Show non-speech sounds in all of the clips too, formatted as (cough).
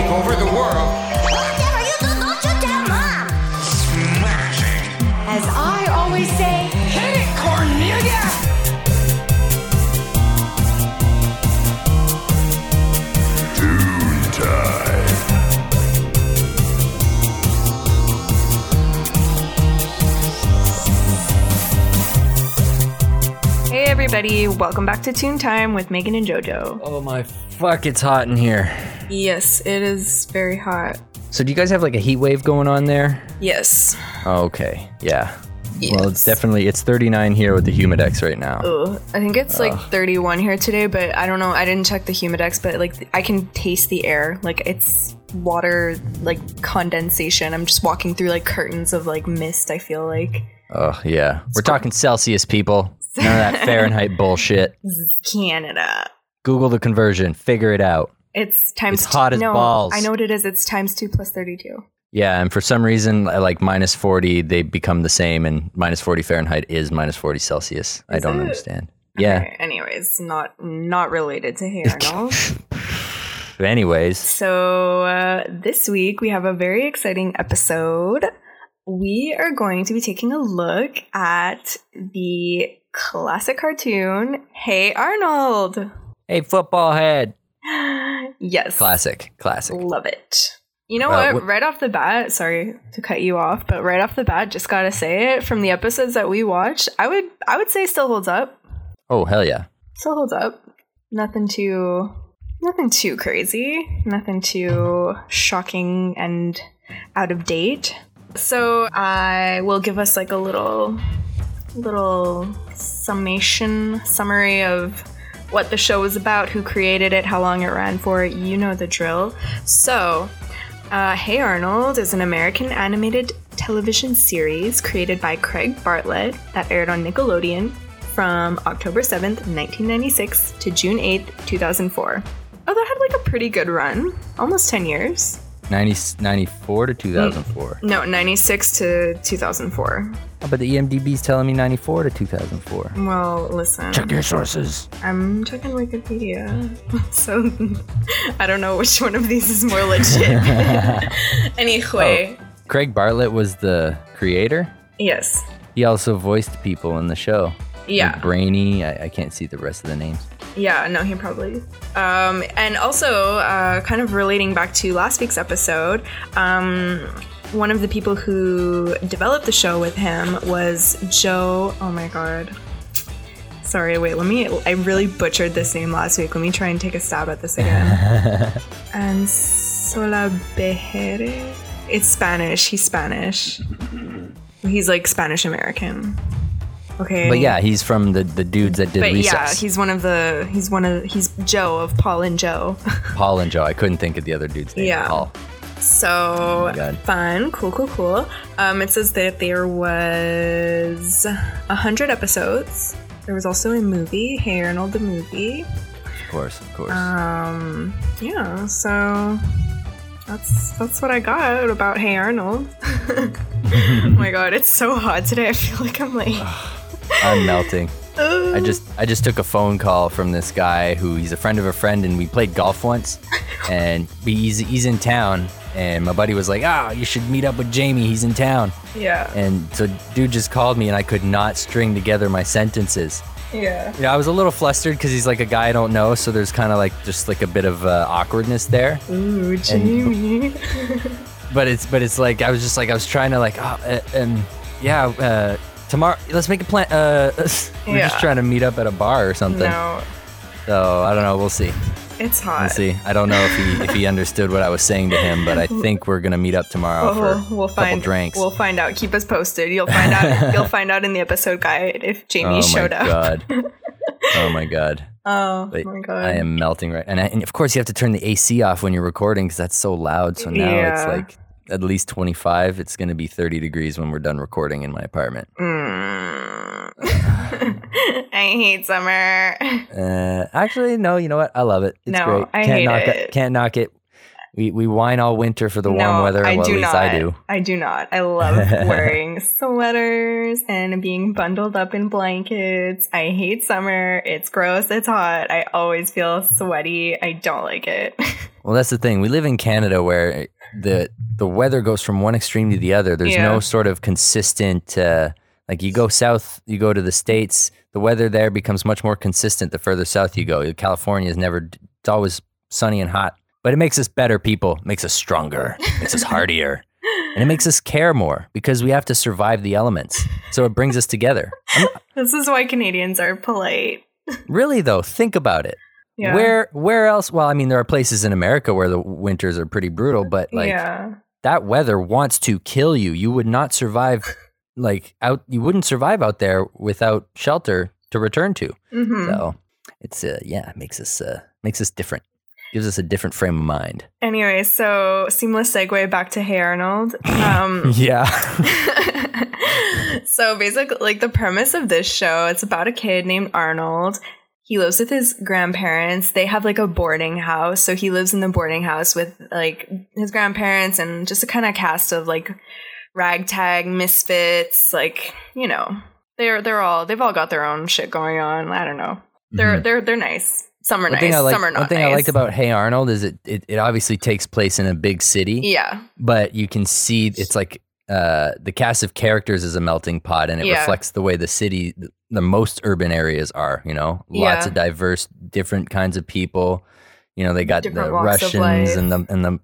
take over the world. Whatever you do, don't you tell mom. Smashing. As I always say, Hit it, Cornelia! Hey everybody, welcome back to Toon Time with Megan and JoJo. Oh my fuck, it's hot in here. Yes, it is very hot. So do you guys have like a heat wave going on there? Yes. Oh, okay. Yeah. Well, it's definitely it's 39 here with the humidex right now. Ugh. I think it's like 31 here today, but I don't know. I didn't check the humidex, but like I can taste the air. Like it's water like condensation. I'm just walking through like curtains of like mist, I feel like. Oh, yeah. We're talking Celsius people. None of that (laughs) Fahrenheit bullshit. Canada. Google the conversion, figure it out. It's times It's hot as no, balls. I know what it is. It's times 2 plus 32. Yeah, and for some reason like minus 40 they become the same and minus 40 Fahrenheit is minus 40 Celsius. I don't it? understand. Yeah. Okay, anyways, not not related to Hey Arnold. (laughs) Anyways, So, uh, this week we have a very exciting episode. We are going to be taking a look at the classic cartoon, Hey Arnold. hey football head. Yes. Classic, classic. Love it. You know Uh, what? wh- Right off the bat, sorry to cut you off, but right off the bat, just gotta say it. From the episodes that we watched, I would I would say still holds up. Oh, hell yeah. Still holds up. Nothing too nothing too crazy. Nothing too shocking and out of date. So I will give us like a little little summation summary of what the show was about, who created it, how long it ran for. You know the drill. So, uh, Hey Arnold is an American animated television series created by Craig Bartlett that aired on Nickelodeon from October 7th, 1996 to June 8th, 2004. Oh, that had like a pretty good run. Almost 10 years. 90, 94 to 2004. No, 96 to 2004. Oh, but the IMDb's telling me 94 to 2004. Well, listen. Check your sources. I'm checking Wikipedia. (laughs) So I don't know which one of these is more legit. (laughs) anyway, Craig Bartlett was the creator. yes. He also voiced people in the show. Yeah. Like Brainy. I, I can't see the rest of the names. Yeah, no, he probably. Um, and also, uh, kind of relating back to last week's episode, um, one of the people who developed the show with him was Joe. Oh my god. Sorry, wait, let me. I really butchered this name last week. Let me try and take a stab at this again. (laughs) Ansolabehere? It's Spanish. He's Spanish. He's like Spanish American. Okay. But yeah, he's from the, the dudes that did But Recess. yeah, he's one of the he's one of he's Joe of Paul and Joe. Paul and Joe. I couldn't think of the other dude's name. Yeah. Paul. So God. fun, cool, cool, cool. Um, it says that there was a hundred episodes. There was also a movie, Hey Arnold the movie. Of course, of course. Um, yeah. So that's that's what I got about Hey Arnold. (laughs) oh my god, it's so hot today. I feel like I'm like. (sighs) I'm melting. I (laughs) just I just took a phone call from this guy who he's a friend of a friend and we played golf once (laughs) and he's he's in town and my buddy was like, "Ah, you should meet up with Jamie. He's in town." Yeah. And so dude just called me and I could not string together my sentences. Yeah. Know, I was a little flustered because he's like a guy I don't know, so there's kind of like just like a bit of uh, awkwardness there. Ooh, Jamie. (laughs) But it's but it's like I was just like I was trying to like oh, uh, um yeah uh, tomorrow let's make a plan. Uh, (laughs) we're Yeah. just trying to meet up at a bar or something. no, So I don't know. We'll see. It's hot. We'll see. I don't know if he if he understood what I was saying to him, but I (laughs) think we're gonna meet up tomorrow for We'll, a couple find drinks. We'll find out. Keep us posted. You'll (laughs) find out. you'll find out in the episode guide if Jamie showed up. oh showed my up. god. (laughs) oh my god. Oh Wait, my god. I am melting right, and, I, and of course you have to turn the AC off when you're recording because that's so loud. So now it's like at least 25. It's gonna be 30 degrees when we're done recording in my apartment. Mm. (laughs) I hate summer. Uh, actually, no. You know what? I love it. It's No, great. I can't hate knock it. Can't knock it. We we whine all winter for the warm no, weather. I well, do at least not. I do. I do not. I love (laughs) wearing sweaters and being bundled up in blankets. I hate summer. It's gross. It's hot. I always feel sweaty. I don't like it. (laughs) Well, that's the thing. We live in Canada where the the weather goes from one extreme to the other. There's Yeah. no sort of consistent. Uh, like you go south, you go to the states. The weather there becomes much more consistent the further south you go. California is never. It's always sunny and hot, but it makes us better people. Makes us stronger. makes us hardier. (laughs) And it makes us care more because we have to survive the elements. So it brings us together. (laughs) this is why Canadians are polite. (laughs) Really though, think about it. Yeah. Where where else? Well, I mean, there are places in America where the winters are pretty brutal, but like yeah. that weather wants to kill you. You would not survive like out you wouldn't survive out there without shelter to return to. hmm So it's uh yeah, it makes us uh makes us different. Gives us a different frame of mind. Anyway, so seamless segue back to Hey Arnold. Um, (laughs) Yeah. (laughs) so basically, like the premise of this show, it's about a kid named Arnold. He lives with his grandparents. They have like a boarding house, so he lives in the boarding house with like his grandparents and just a kind of cast of like ragtag misfits. Like you know, they're they're all they've all got their own shit going on. I don't know. They're Mhm. they're they're nice. Some are One nice. like some are not one thing nice. I liked about Hey Arnold is it, it it obviously takes place in a big city. yeah but you can see it's like uh, the cast of characters is a melting pot and it Yeah. reflects the way the city the, the most urban areas are you know lots Yeah. of diverse different kinds of people you know they got Different the russians and the and the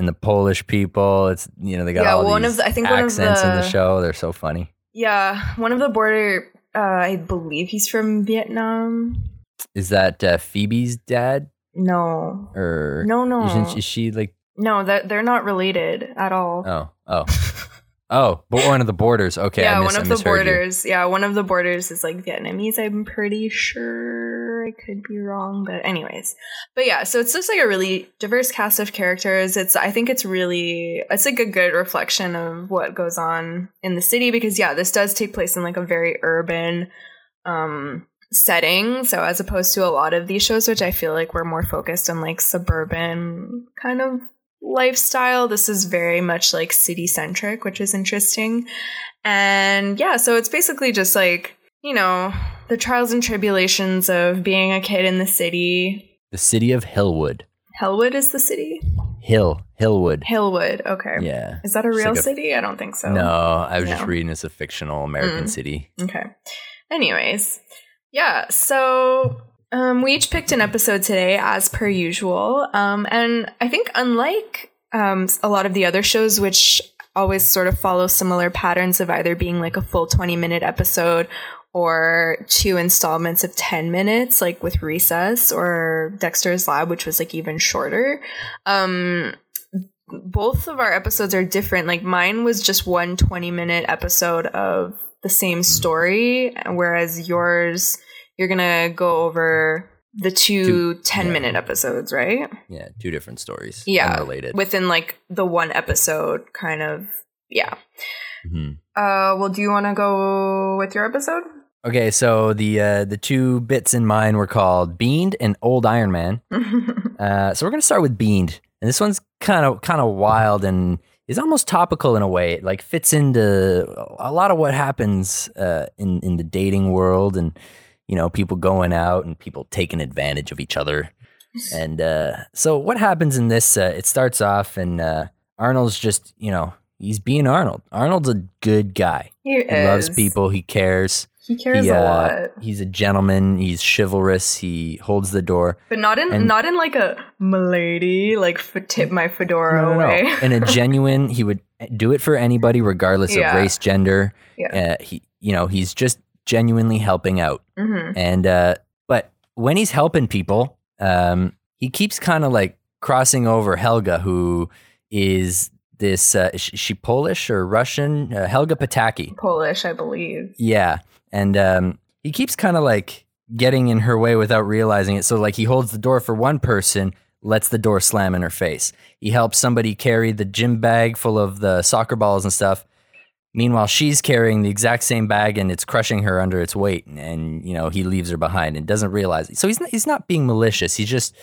and the polish people it's you know they got Yeah, all one of these the- I think one of accents in the the- show they're so funny yeah. One of the boarder. Uh, I believe he's from Vietnam. is that uh, phoebe's dad No, or no, no, isn't- is she like no. That they're not related at all. oh oh (laughs) oh but one of the boarders okay I yeah, one of the misheard you. boarders. Yeah, one of the boarders is like Vietnamese. I'm pretty sure. I could be wrong, but anyways. But yeah, so it's just like a really diverse cast of characters. It's I think it's really it's like a good reflection of what goes on in the city because yeah, this does take place in like a very urban um setting. So as opposed to a lot of these shows, which I feel like we're more focused on like suburban kind of lifestyle. This is very much like city centric, which is interesting. And yeah, so it's basically just like, you know, the trials and tribulations of being a kid in the city. the city of hillwood Hellwood is the city? hill hillwood Hillwood, okay. yeah Is that a real like a- city? I don't think so. No, I was just reading it's a fictional American Mm. city. Okay. Anyways, yeah, so um, we each picked an episode today as per usual. Um, and I think, unlike um, a lot of the other shows, which always sort of follow similar patterns of either being like a full 20 minute episode or two installments of 10 minutes, like with Recess or Dexter's Lab, which was like even shorter. Um, both of our episodes are different. Like mine was just one 20 minute episode of the same story, whereas yours, you're gonna go over the two, Two- 10 yeah. minute episodes, right? Yeah, two different stories. Yeah. Related. Within like the one episode kind of, yeah. Mhm. Uh, well, do you want to go with your episode? Okay, so the uh, the two bits in mine were called Beaned and Old Iron Man. (laughs) Uh, so we're gonna start with Beaned, and this one's kind of kind of wild and is almost topical in a way. It like fits into a lot of what happens uh, in in the dating world, and you know, people going out and people taking advantage of each other. And uh, so what happens in this? Uh, it starts off, and uh, Arnold's just you know he's being Arnold. Arnold's a good guy. he He loves people. He cares. He cares He, a uh, lot, He's a gentleman. He's chivalrous. He holds the door. but not in and- not in like a milady like f- tip my fedora No, no, away. no. In a (laughs) genuine, he would do it for anybody, regardless Yeah. of race, gender. Yeah. Uh, he, you know, he's just genuinely helping out. hmm And uh, but when he's helping people, um, he keeps kind of like crossing over Helga, who is this uh, is she Polish or Russian? Uh, Helga Pataki. Polish, I believe. Yeah. And um, he keeps kind of like getting in her way without realizing it. So, like, he holds the door for one person, lets the door slam in her face. He helps somebody carry the gym bag full of the soccer balls and stuff. Meanwhile, she's carrying the exact same bag and it's crushing her under its weight. And, you know, he leaves her behind and doesn't realize. So, he's not, he's not being malicious. He just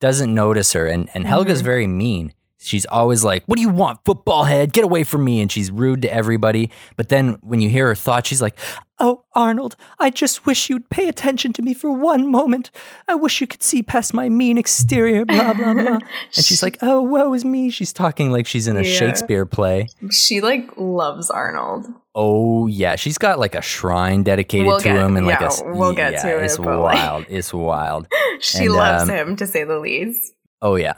doesn't notice her. And, and Helga's Mm-hmm. very mean. She's always like, What do you want, football head? Get away from me. And she's rude to everybody. But then when you hear her thoughts, she's like, Oh, Arnold, I just wish you'd pay attention to me for one moment. I wish you could see past my mean exterior, blah, blah, blah. (laughs) And she's like, Oh, woe is me. She's talking like she's in a Yeah. Shakespeare play. She like loves Arnold. Oh, yeah. She's got like a shrine dedicated We'll to get- him. And like yeah, a. s- we'll get yeah, to it, It's but, like- wild. It's wild. (laughs) She And, loves um, him to say the least. Oh, yeah.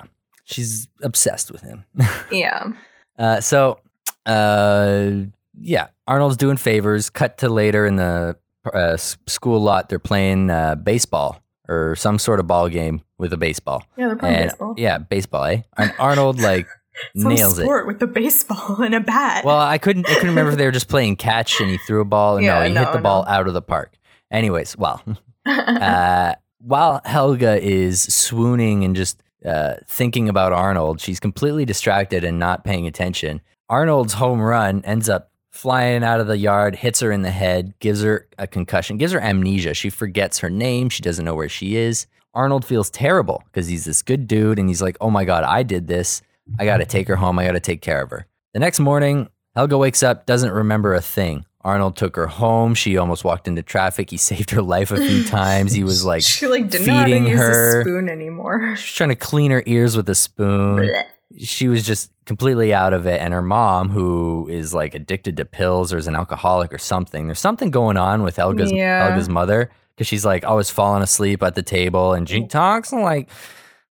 She's obsessed with him. (laughs) Yeah. Uh, so, uh, yeah, Arnold's doing favors. Cut to later in the uh, school lot. They're playing uh, baseball or some sort of ball game with a baseball. Yeah, they're playing And baseball. yeah, baseball. Eh? And Arnold like (laughs) nails it. sport with the baseball (laughs) and a bat. Well, I couldn't. I couldn't remember if they were just playing catch and he threw a ball. Yeah, no, he no, hit the ball out of the park. Anyways, well, uh, while Helga is swooning and just uh, thinking about Arnold, she's completely distracted and not paying attention. Arnold's home run ends up flying out of the yard, hits her in the head, gives her a concussion, gives her amnesia. She forgets her name. She doesn't know where she is. Arnold feels terrible because he's this good dude and he's like, oh my God, I did this. I got to take her home. I got to take care of her. The next morning, Helga wakes up, doesn't remember a thing. Arnold took her home. She almost walked into traffic. He (laughs) saved her life a few times. He was (laughs) like she like didn't know how to feeding use her. a spoon anymore. (laughs) She's trying to clean her ears with a spoon. She was just completely out of it. And her mom, who is like addicted to pills or is an alcoholic or something, there's something going on with Elga's Yeah. Helga's mother because she's like always falling asleep at the table and she talks and like,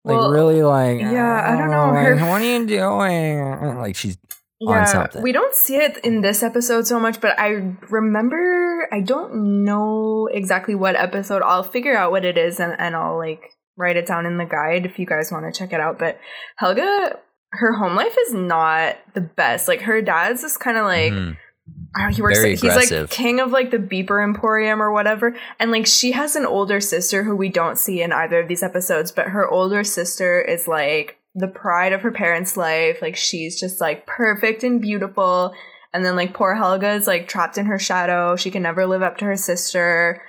like Well, really like, yeah, I don't know, "Oh, her like, what are you doing? Like she's something. We don't see it in this episode so much, but I remember I don't know exactly what episode. I'll figure out what it is and, and I'll like write it down in the guide if you guys want to check it out. But Helga, her home life is not the best. Like her dad's just kind of like Mhm. Know, he works he's like king of like the beeper emporium or whatever and like she has an older sister who we don't see in either of these episodes but her older sister is like the pride of her parents life like she's just like perfect and beautiful and then like poor helga is like trapped in her shadow she can never live up to her sister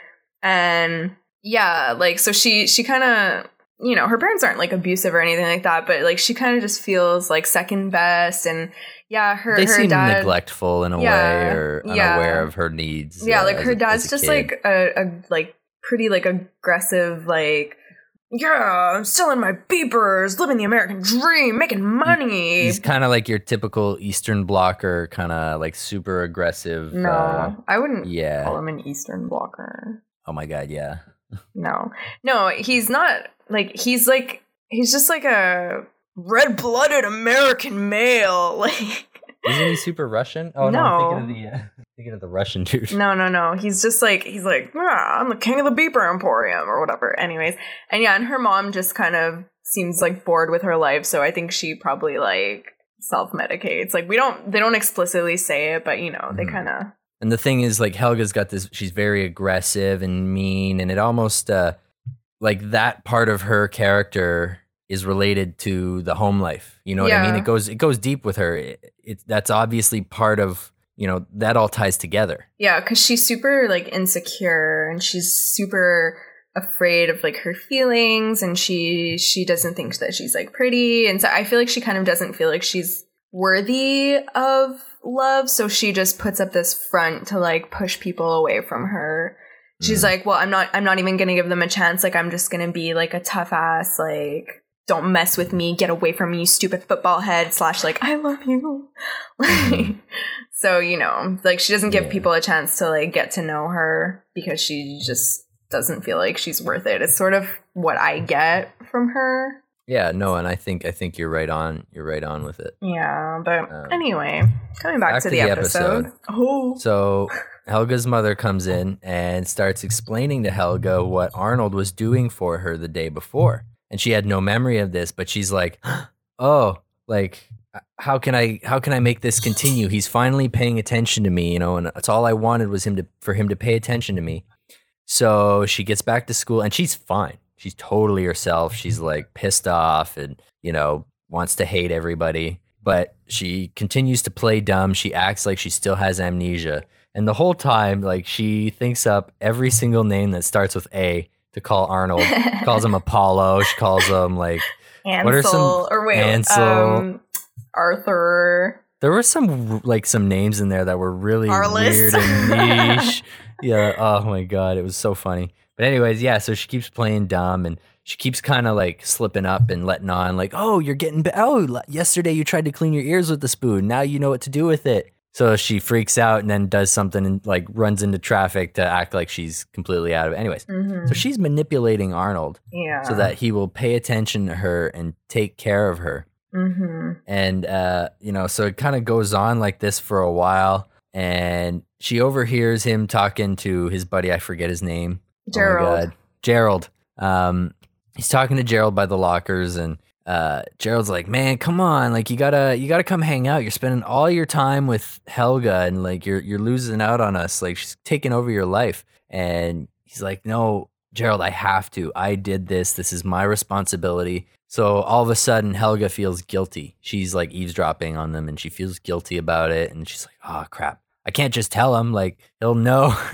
and yeah like so she she kind of you know her parents aren't like abusive or anything like that but like she kind of just feels like second best and yeah her they her seem dad neglectful in a Yeah, way or yeah. unaware of her needs. yeah like her a- dad's just kid. like a, a like pretty like aggressive like yeah i'm selling my beepers living the american dream making money He's kind of like your typical Eastern blocker, kind of like super aggressive. no uh, i wouldn't yeah. call him an eastern blocker Oh my god, yeah. no no he's not like he's like he's just like a red-blooded american male (laughs) like Isn't he super Russian? Oh no, I'm thinking of the uh, thinking of the Russian (laughs) dude. No, no, no. He's just like he's like, ah, I'm the king of the beeper emporium or whatever. Anyways, and yeah, and her mom just kind of seems like bored with her life, so I think she probably like self medicates. Like we don't, they don't explicitly say it, but you know, they Mhm. kind of. And the thing is, like Helga's got this. She's very aggressive and mean, and it almost uh, like that part of her character is related to the home life. You know what I mean? It goes it goes deep with her. It, it's that's obviously part of you know that all ties together. Yeah, because she's super like insecure and she's super afraid of like her feelings and she she doesn't think that she's like pretty and so I feel like she kind of doesn't feel like she's worthy of love so she just puts up this front to like push people away from her. She's Mm. like, "Well, I'm not I'm not even going to give them a chance. Like I'm just going to be like a tough ass like don't mess with me. Get away from me, you stupid football head." Slash like, "I love you." (laughs) Mhm. So you know, like she doesn't give Yeah. people a chance to like get to know her because she just doesn't feel like she's worth it. It's sort of what I get from her. Yeah, no, and I think I think you're right on. You're right on with it. Yeah, but Um, anyway, coming back, back to, to the, the episode. episode. Oh, So Helga's mother comes in and starts explaining to Helga what Arnold was doing for her the day before. And she had no memory of this, but she's like, (gasps) "Oh, like how can I how can I make this continue? He's finally paying attention to me, you know, and that's all I wanted was him to for him to pay attention to me." So she gets back to school and she's fine. She's totally herself. She's like pissed off and, you know, wants to hate everybody. But she continues to play dumb. She acts like she still has amnesia. And the whole time, like she thinks up every single name that starts with A to call Arnold. (laughs) Calls him Apollo. She calls him like Ansel, What are some- or wait, Ansel. um, Arthur. there were some like some names in there that were really Arliss. weird and niche. (laughs) yeah. Oh my god, it was so funny. But anyways, yeah. So she keeps playing dumb and she keeps kind of like slipping up and letting on like, oh, you're getting be- oh, l- yesterday you tried to clean your ears with the spoon. Now you know what to do with it. So she freaks out and then does something and like runs into traffic to act like she's completely out of it. Anyways, Mhm. so she's manipulating Arnold Yeah. so that he will pay attention to her and take care of her hmm and uh you know so it kind of goes on like this for a while and she overhears him talking to his buddy i forget his name. Gerald. oh gerald. Um he's talking to gerald by the lockers and uh gerald's like man come on like you gotta you gotta come hang out. You're spending all your time with helga and like you're you're losing out on us. Like she's taking over your life. And he's like no gerald i have to. I did this. This is my responsibility so all of a sudden, Helga feels guilty. She's like eavesdropping on them and she feels guilty about it. And she's like, oh, crap. I can't just tell him. Like, he'll know. (laughs)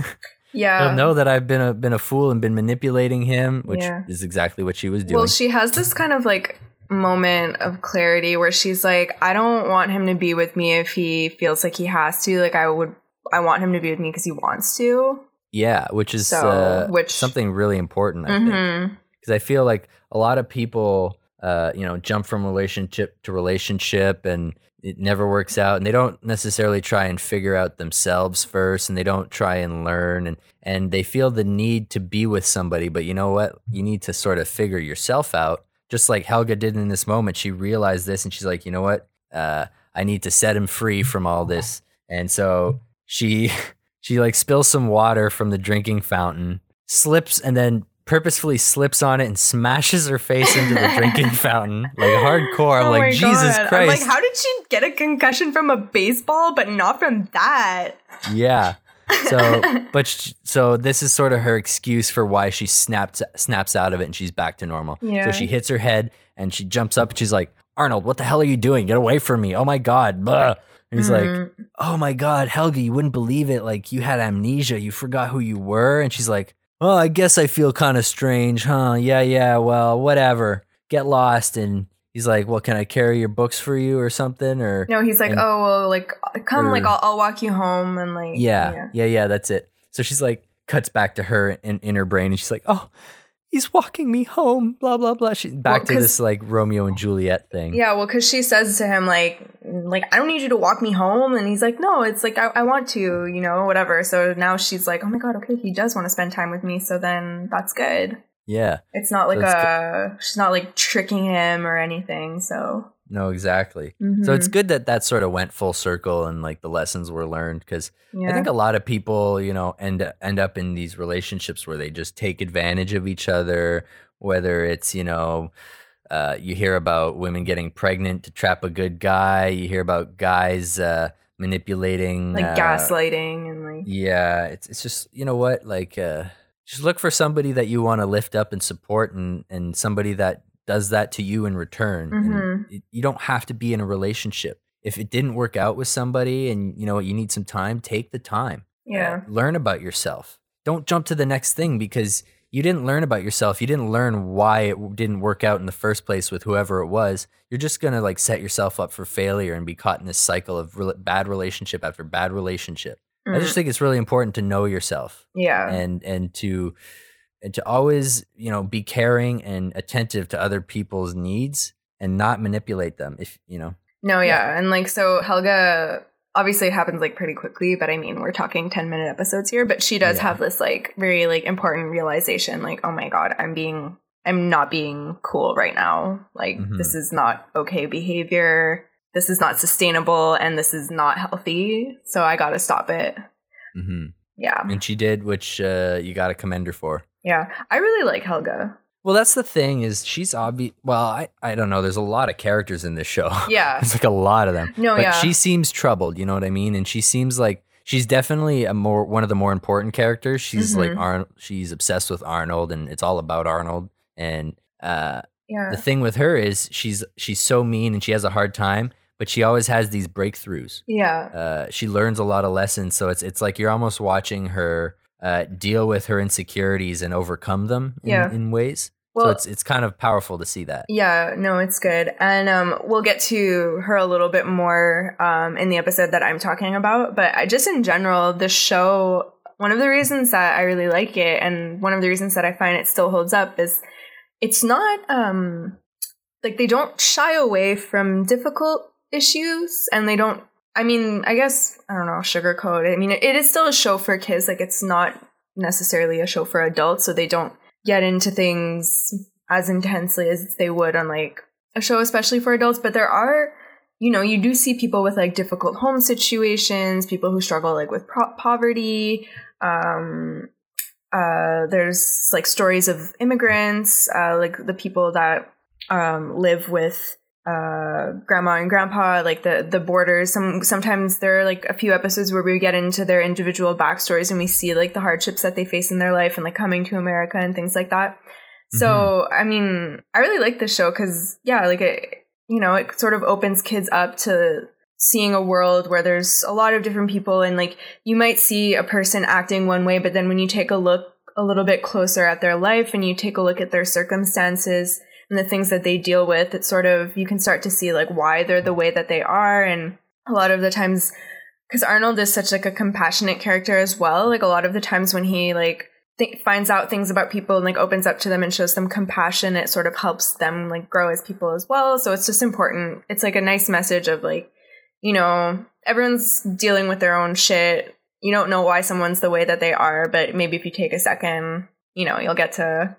Yeah. he'll know that I've been a, been a fool and been manipulating him, which Yeah. is exactly what she was doing. Well, she has this kind of like moment of clarity where she's like, I don't want him to be with me if he feels like he has to. Like, I would, I want him to be with me because he wants to. yeah, which is So, uh, which- something really important, I. Mm-hmm. because I feel like a lot of people, uh, you know, jump from relationship to relationship and it never works out, and they don't necessarily try and figure out themselves first, and they don't try and learn, and and they feel the need to be with somebody, but you know what? You need to sort of figure yourself out, just like Helga did in this moment. She realized this, and she's like, you know what? Uh, I need to set him free from all this, and so she (laughs) she like spills some water from the drinking fountain, slips, and then purposefully slips on it and smashes her face into the drinking (laughs) fountain like hardcore. I'm oh like, Jesus God. Christ. I'm like, how did she get a concussion from a baseball, but not from that? yeah. So, (laughs) but sh- so this is sort of her excuse for why she snaps snaps out of it and she's back to normal. Yeah. So she hits her head and she jumps up and she's like, Arnold, what the hell are you doing? Get away from me! Oh my god! Blah. And he's like, Mhm. oh my god, Helga, you wouldn't believe it. Like you had amnesia, you forgot who you were. And she's like, oh, I guess I feel kind of strange, huh? Yeah, yeah. Well, whatever. Get lost. And he's like, well, can I carry your books for you or something? Or no, he's like, and- oh well, like come, or- like I'll, I'll walk you home, and like yeah, yeah, yeah, That's it. So she's like, cuts back to her in, in her brain, and she's like, oh, He's walking me home. blah blah blah. She, back Well, to 'cause- this like Romeo and Juliet thing. Yeah, well, because she says to him like, like I don't need you to walk me home, and he's like, no, it's like I, I want to, you know, whatever. So now she's like, oh my god, okay, he does want to spend time with me, so then that's good. yeah. It's not like So it's a, she's not like tricking him or anything. So No, exactly. So Mhm. it's good that that sort of went full circle and like the lessons were learned because yeah, I think a lot of people, you know, end end up in these relationships where they just take advantage of each other. Whether it's you know, uh, you hear about women getting pregnant to trap a good guy. You hear about guys uh, manipulating, like uh, gaslighting and like Yeah, it's it's just you know what, like uh, just look for somebody that you want to lift up and support, and and somebody that does that to you in return. And Mhm. it- you don't have to be in a relationship. If it didn't work out with somebody, and you know you need some time, take the time. Yeah, learn about yourself. Don't jump to the next thing because you didn't learn about yourself. You didn't learn why it didn't work out in the first place with whoever it was. You're just gonna like set yourself up for failure and be caught in this cycle of rela- bad relationship after bad relationship. I Mm, just think it's really important to know yourself yeah, and and to and to always you know be caring and attentive to other people's needs and not manipulate them. If you know, no, yeah, and like so Helga. Obviously, it happens like pretty quickly, but I mean, we're talking ten minute episodes here. But she does Yeah. have this like very like important realization, like, oh my god, I'm being, I'm not being cool right now. Like, Mhm. this is not okay behavior. This is not sustainable, and this is not healthy. So I got to stop it. hmm Yeah, and she did, which uh, you got to commend her for. Yeah. I really like Helga. Well, that's the thing is she's obvious. Well, I, I don't know. There's a lot of characters in this show. Yeah. (laughs) it's like a lot of them. No, but yeah. she seems troubled. You know what I mean? And she seems like she's definitely a more one of the more important characters. She's like Mhm. Arnold. She's obsessed with Arnold, and it's all about Arnold. And uh, Yeah. the thing with her is she's she's so mean and she has a hard time, but she always has these breakthroughs. Yeah. Uh, she learns a lot of lessons, so it's it's like you're almost watching her uh, deal with her insecurities and overcome them in, Yeah. in ways. Well- so it's it's kind of powerful to see that. Yeah, no, it's good. And um, we'll get to her a little bit more um, in the episode that I'm talking about. But I, just in general, the show, one of the reasons that I really like it, and one of the reasons that I find it still holds up, is it's not um, like they don't shy away from difficult issues, and they don't. I mean, I guess I don't know, sugarcoat. I mean, it, is still a show for kids. Like it's not necessarily a show for adults, so they don't get into things as intensely as they would on like a show especially for adults but there are you know you do see people with like difficult home situations people who struggle like with pro- poverty um uh there's like stories of immigrants uh like the people that um live with uh grandma and grandpa like the the boarders. Some sometimes there are like a few episodes where we get into their individual backstories and we see like the hardships that they face in their life and like coming to america and things like that. So i mean i really like this show because yeah like it you know it sort of opens kids up to seeing a world where there's a lot of different people and like you might see a person acting one way but then when you take a look a little bit closer at their life and you take a look at their circumstances and the things that they deal with it's sort of you can start to see like why they're the way that they are and a lot of the times because arnold is such like a compassionate character as well like a lot of the times when he like th- finds out things about people and like opens up to them and shows them compassion it sort of helps them like grow as people as well so it's just important. It's like a nice message of like you know everyone's dealing with their own shit. You don't know why someone's the way that they are but maybe if you take a second you know you'll get to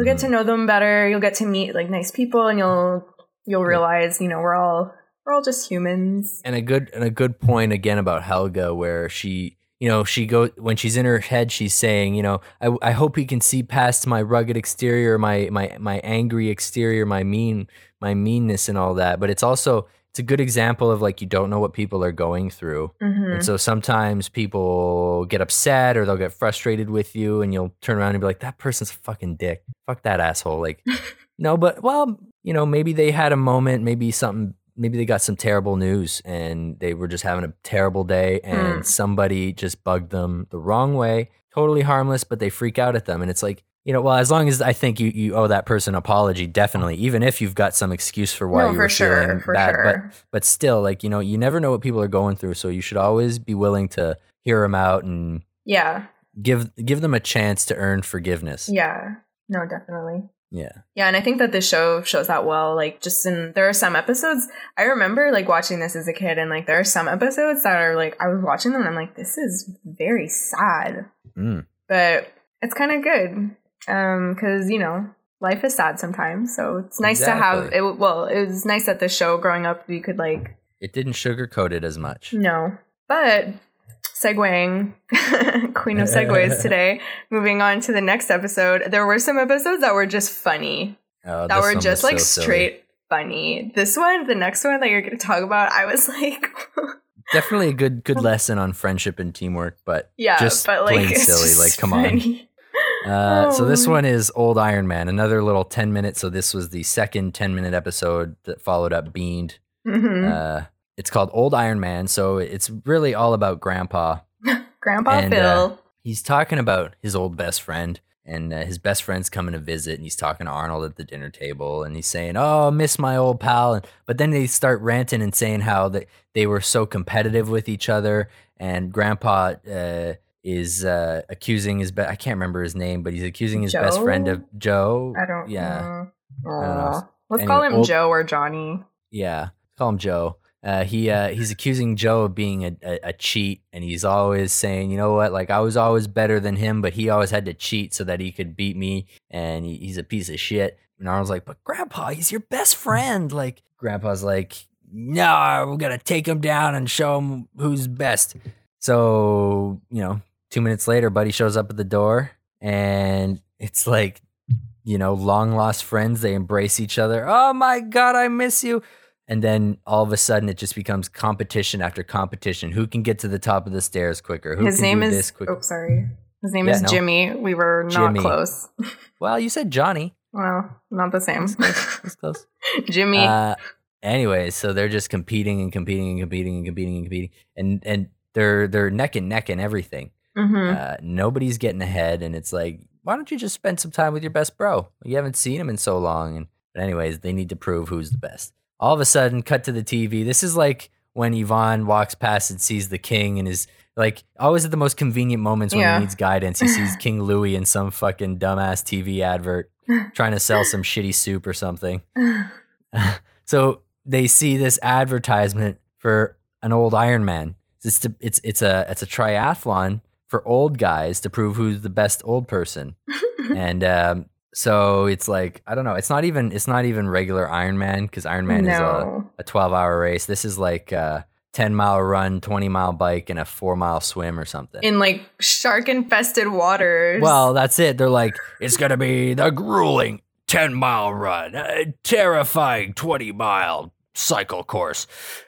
you'll get to mm. know them better. You'll get to meet like nice people and you'll you'll realize you know we're all we're all just humans. And a good and a good point again about Helga where she you know she goes when she's in her head she's saying you know I, I hope he can see past my rugged exterior my my my angry exterior my mean my meanness and all that. But it's also it's a good example of like you don't know what people are going through mm-hmm. and so sometimes people get upset or they'll get frustrated with you and you'll turn around and be like that person's a fucking dick fuck that asshole like (laughs) no but well you know maybe they had a moment maybe something maybe they got some terrible news and they were just having a terrible day and Mm. somebody just bugged them the wrong way totally harmless but they freak out at them and it's like you know well as long as i think you, you owe that person an apology definitely even if you've got some excuse for why No, you for were sure, feeling bad but but still like you know you never know what people are going through so you should always be willing to hear them out and yeah. give give them a chance to earn forgiveness. Yeah. No definitely. Yeah. Yeah, and I think that this show shows that well. Like, just in there are some episodes I remember like watching this as a kid, and like there are some episodes that are like I was watching them and I'm like, this is very sad, Mm. but it's kind of good um because you know life is sad sometimes, so it's nice to have it. Well, it was nice that the show growing up we could like it didn't sugarcoat it as much no, but segueing (laughs) queen of segues (laughs) today moving on to the next episode there were some episodes that were just funny Oh, that were just like so silly. straight funny. This one, the next one that you're going to talk about, I was (laughs) like, definitely a good good lesson on friendship and teamwork but yeah, just but like, plain silly like come on Uh, so this Oh. one is Old Iron Man, another little 10 minutes. So this was the second 10 minute episode that followed up Beaned. Mhm. Uh, it's called Old Iron Man. So it's really all about Grandpa. (laughs) Grandpa and, uh, He's talking about his old best friend, and uh, his best friend's coming to visit, and he's talking to Arnold at the dinner table, and he's saying, "Oh, miss my old pal." And, but then they start ranting and saying how they they were so competitive with each other, and Grandpa uh, is uh, accusing his be- I can't remember his name, but he's accusing his best friend of Joe. I don't Yeah, know. don't know. Let's Anyway, call him old- Joe or Johnny. yeah. Call him Joe. Uh, he uh, he's accusing Joe of being a, a, a cheat, and he's always saying, you know what, like I was always better than him, but he always had to cheat so that he could beat me, and he, he's a piece of shit. And Arnold's like, but Grandpa, he's your best friend. Like Grandpa's like, no, we're gonna take him down and show him who's best. So you know, two minutes later, Buddy shows up at the door, and it's like, you know, long lost friends. They embrace each other. Oh my god, I miss you and then all of a sudden it just becomes competition after competition. Who can get to the top of the stairs quicker? Who His can name do is. this quicker? Oh, sorry. His name Yeah, is no. Jimmy. We were not Jimmy. close. Well, you said Johnny. Well, not the same. That's close. (laughs) Jimmy. Uh, anyways, so they're just competing and competing and competing and competing and competing, and and they're they're neck and neck and everything. Mhm. Uh, nobody's getting ahead, and it's like, why don't you just spend some time with your best bro? You haven't seen him in so long. And but anyways, they need to prove who's the best. All of a sudden, cut to the TV. This is like when Yvonne walks past and sees the king and is like always at the most convenient moments when Yeah. he needs guidance. He sees (laughs) King Louis in some fucking dumbass TV advert (laughs) trying to sell some shitty soup or something. (laughs) so they see this advertisement for an old Iron Man. It's to, it's it's a it's a triathlon for old guys to prove who's the best old person. (laughs) and um, so it's like I don't know. It's not even it's not even regular Iron Man because Iron Man is a, a twelve hour race. This is like a ten mile run, twenty mile bike, and a four mile swim or something. In like shark infested waters. Well, that's it. They're like, it's gonna be the grueling ten mile run, a terrifying twenty mile cycle course,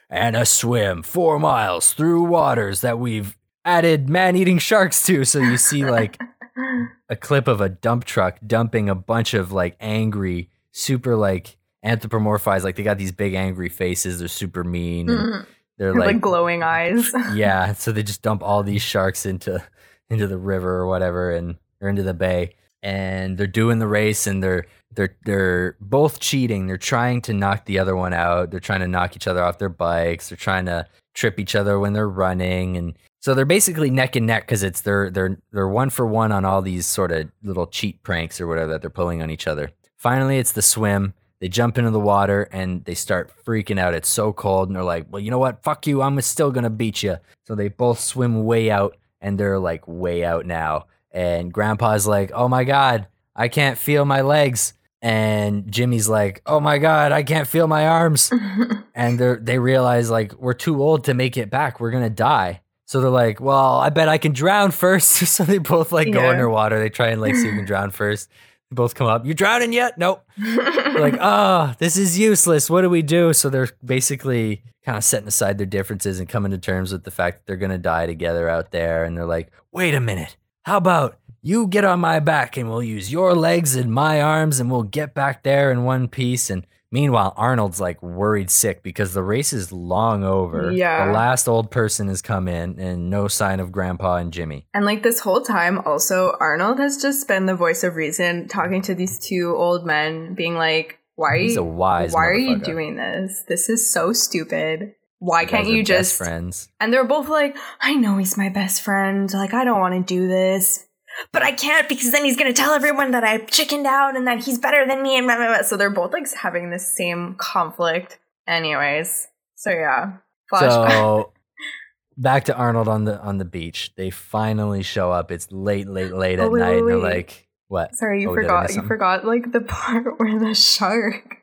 and a swim four miles through waters that we've added man eating sharks too. So you see like (laughs) a clip of a dump truck dumping a bunch of like angry, super like anthropomorphized, like they got these big angry faces. They're super mean. Mhm. they're like, like glowing eyes. (laughs) yeah, (laughs) so they just dump all these sharks into into the river or whatever and or into the bay and they're doing the race and they're they're they're both cheating. They're trying to knock the other one out. They're trying to knock each other off their bikes. They're trying to trip each other when they're running and so they're basically neck and neck because it's they're they're they're one for one on all these sort of little cheat pranks or whatever that they're pulling on each other. Finally, it's the swim. They jump into the water and they start freaking out. It's so cold, and they're like, "Well, you know what? Fuck you. I'm still gonna beat you." So they both swim way out, and they're like way out now. And Grandpa's like, "Oh my god, I can't feel my legs." And Jimmy's like, "Oh my god, I can't feel my arms." (laughs) and they they realize like we're too old to make it back. We're gonna die. So they're like, well, I bet I can drown first. (laughs) so they both like go underwater. They try and like see who can drown first. They both come up. You drowning yet? Nope. Like, oh, (laughs) this is useless. What do we do? So they're basically kind of setting aside their differences and coming to terms with the fact that they're gonna die together out there. And they're like, wait a minute. How about you get on my back and we'll use your legs and my arms and we'll get back there in one piece. And meanwhile, Arnold's like worried sick because the race is long over. Yeah. The last old person has come in and no sign of Grandpa and Jimmy. And like this whole time, also, Arnold has just been the voice of reason, talking to these two old men, being like, "Why are He's you? a wise why are you doing this? This is so stupid. Why can't you best just?" friends? And they're both like, "I know he's my best friend. Like, I don't want to do this." But I can't because then he's gonna tell everyone that I chickened out and that he's better than me and blah, blah, blah. So they're both like having the same conflict. Anyways, so yeah, flashback. So (laughs) back to Arnold on the on the beach. They finally show up. It's late, late, late Oh, at wait, night. wait, and they're like, "What? Sorry, you Oh, forgot. You forgot like the (laughs) part where the shark,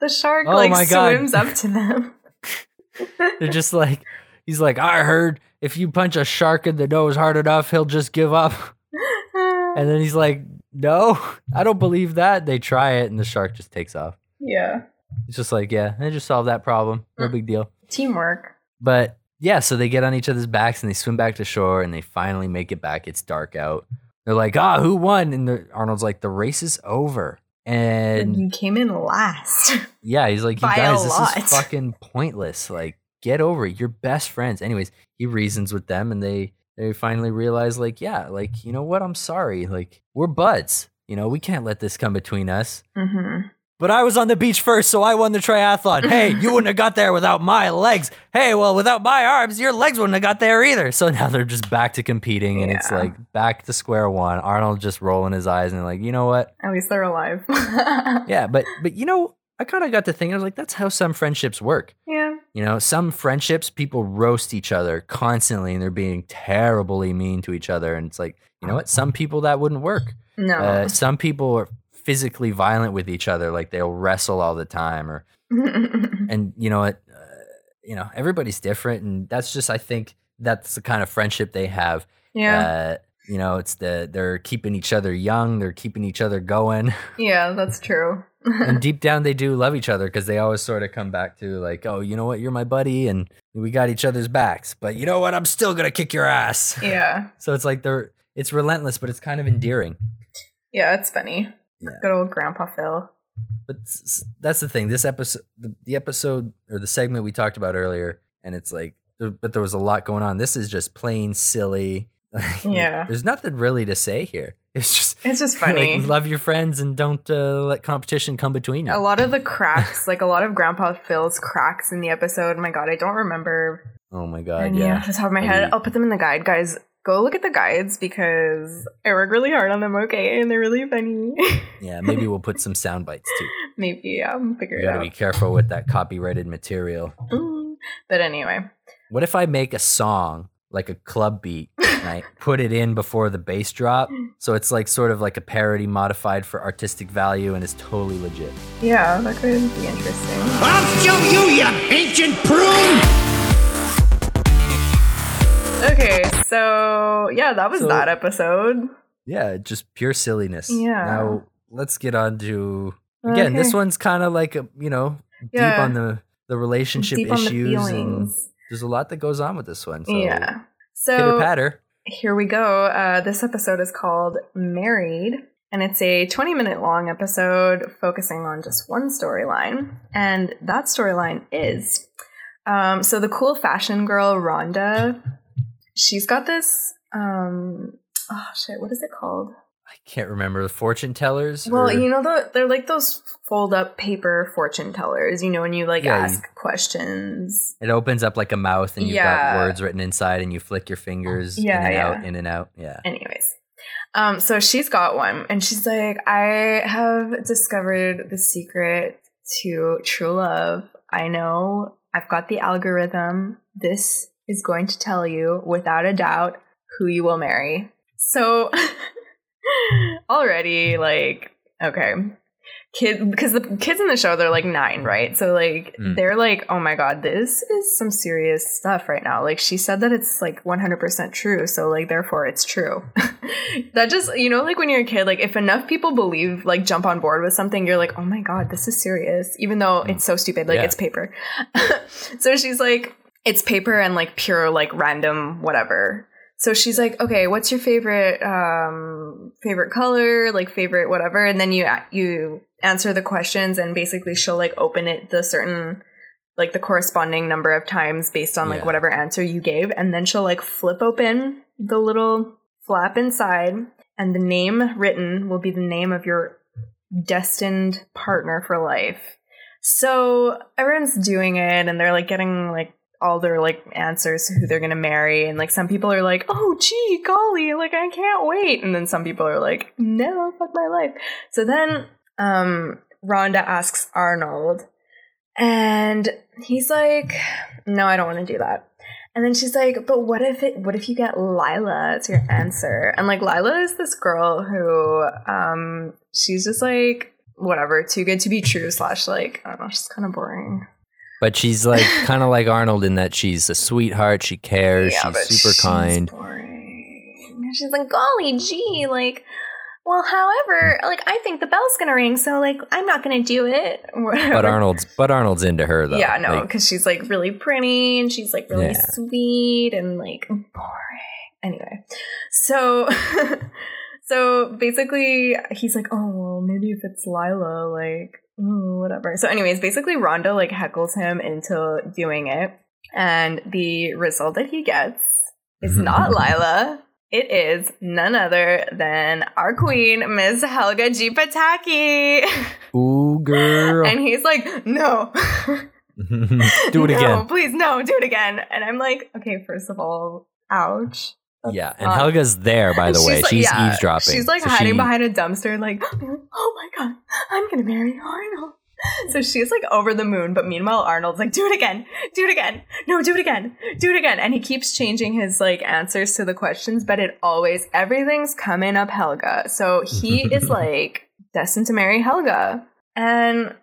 the shark Oh like swims up to them. (laughs) They're just like, he's like, I heard if you punch a shark in the nose hard enough, he'll just give up. And then he's like, No, (laughs) I don't believe that. They try it, and the shark just takes off. yeah, It's just like, yeah, I just solved that problem. No big deal. teamwork. But yeah, so they get on each other's backs and they swim back to shore and they finally make it back. It's dark out. They're like, ah, who won? And the, Arnold's like, the race is over. And you came in last. (laughs) yeah, he's like, you guys, this lot." is fucking pointless. Like, get over it. You're best friends. Anyways, he reasons with them and they they finally realize, like, yeah, like, you know what? I'm sorry. Like, we're buds. You know, we can't let this come between us. hmm But I was on the beach first, so I won the triathlon. Hey, you (laughs) wouldn't have got there without my legs. Hey, well, without my arms, your legs wouldn't have got there either. So now they're just back to competing, and it's like back to square one. Arnold just rolling his eyes and like, you know what? At least they're alive. Yeah, but (laughs) but you know, I kind of got to thinking. I was like, that's how some friendships work. yeah. You know, some friendships people roast each other constantly, and they're being terribly mean to each other. And it's like, you know what? Some people that wouldn't work. No. Uh, some people are physically violent with each other, like they'll wrestle all the time, or (laughs) and you know what uh, you know everybody's different and that's just i think that's the kind of friendship they have yeah. uh, you know it's the they're keeping each other young they're keeping each other going yeah, that's true. And (laughs) deep down they do love each other because they always sort of come back to like oh you know what you're my buddy and we got each other's backs but you know what i'm still gonna kick your ass yeah. (laughs) so it's like they're it's relentless but it's kind of endearing Yeah, it's funny. Yeah. Good old Grandpa Phil. But that's the thing. This episode, the episode or the segment we talked about earlier, and it's like, but there was a lot going on. This is just plain silly. (laughs) Yeah. There's nothing really to say here. It's just It's just (laughs) like, funny. love your friends and don't uh, let competition come between you. a lot of the cracks, like a lot of Grandpa Phil's cracks in the episode. My God, I don't remember oh my god, any yeah. off the top of my head. I'll put them in the guide, guys. Go look at the guides because I work really hard on them. Okay, and they're really funny. (laughs) Yeah, maybe we'll put some sound bites too. Maybe yeah, I'll figure You it gotta out. be careful with that copyrighted material. Mm. But anyway, What if I make a song like a club beat (laughs) and I put it in before the bass drop? Mm. So it's like sort of like a parody modified for artistic value and is totally legit. yeah, that could be interesting. I'll show you, you ancient prune! Okay, so yeah, that was So- that episode. Yeah, just pure silliness. Yeah. Now let's get on to again. This one's kind of like a you know deep Yeah. on the the relationship Deep on the issues and feelings. There's a lot that goes on with this one. So yeah. pitter So patter. here we go. Uh, this episode is called Married, and it's a 20 minute long episode focusing on just one storyline. And that storyline is um, so the cool fashion girl, Rhonda, she's got this. Um, oh, shit, what is it called? I can't remember the fortune tellers. Well, or- you know, the, they're like those fold up paper fortune tellers, you know, when you like Yeah, you- ask questions. it opens up like a mouth and you've Yeah. got words written inside and you flick your fingers Yeah, in and yeah. out, in and out. Yeah. Anyways, um, so she's got one, and she's like, I have discovered the secret to true love. I know I've got the algorithm. This is going to tell you without a doubt who you will marry. So (laughs) (laughs) already, like, okay. Kid, because the kids in the show they're like nine, right? So like Mm. they're like, oh my god, this is some serious stuff right now. Like she said that it's like one hundred percent true, so like therefore it's true. (laughs) that just you know like when you're a kid, like if enough people believe like jump on board with something, you're like, oh my god, this is serious, even though it's so stupid. Like Yeah. it's paper. (laughs) so she's like, it's paper and like pure like random whatever. So she's like, okay, what's your favorite um favorite color, like favorite whatever, and then you you answer the questions and basically she'll like open it the certain like the corresponding number of times based on like Yeah. whatever answer you gave and then she'll like flip open the little flap inside and the name written will be the name of your destined partner for life. So everyone's doing it and they're like getting like all their like answers who they're gonna marry and like some people are like oh gee golly like i can't wait and then some people are like no fuck my life. So then um rhonda asks arnold and he's like no i don't want to do that. And then she's like but what if it what if you get lila as your answer? And like lila is this girl who um she's just like whatever too good to be true slash like i don't know she's kind of boring But she's like (laughs) kind of like Arnold in that she's a sweetheart. She cares. but she's super kind. boring. She's like, golly gee, like, well, however, hmm. like, I think the bell's gonna ring, so like, I'm not gonna do it. (laughs) But Arnold's but Arnold's into her though. yeah, no, Like, because she's like really pretty and she's like really Yeah. sweet and like boring. Anyway, so. (laughs) So basically, he's like, "Oh, well, maybe if it's Lila, like, mm, whatever." So, anyways, basically, Rhonda like heckles him into doing it, and the result that he gets is not (laughs) Lila. It is none other than our queen, Miss Helga G. Pataki. (laughs) Ooh, girl. and he's like, no. (laughs) Do it No, again. please, no, do it again. And I'm like, okay, first of all, ouch. Yeah, and Uh, Helga's there, by the And way. like- She's yeah, eavesdropping. She's like So hiding she- behind a dumpster, like, (gasps) oh my god, I'm gonna marry Arnold. So she's like over the moon, but meanwhile Arnold's like, do it again, do it again, no, do it again, do it again, and he keeps changing his like answers to the questions, but it always everything's coming up Helga. So he (laughs) is like destined to marry Helga, and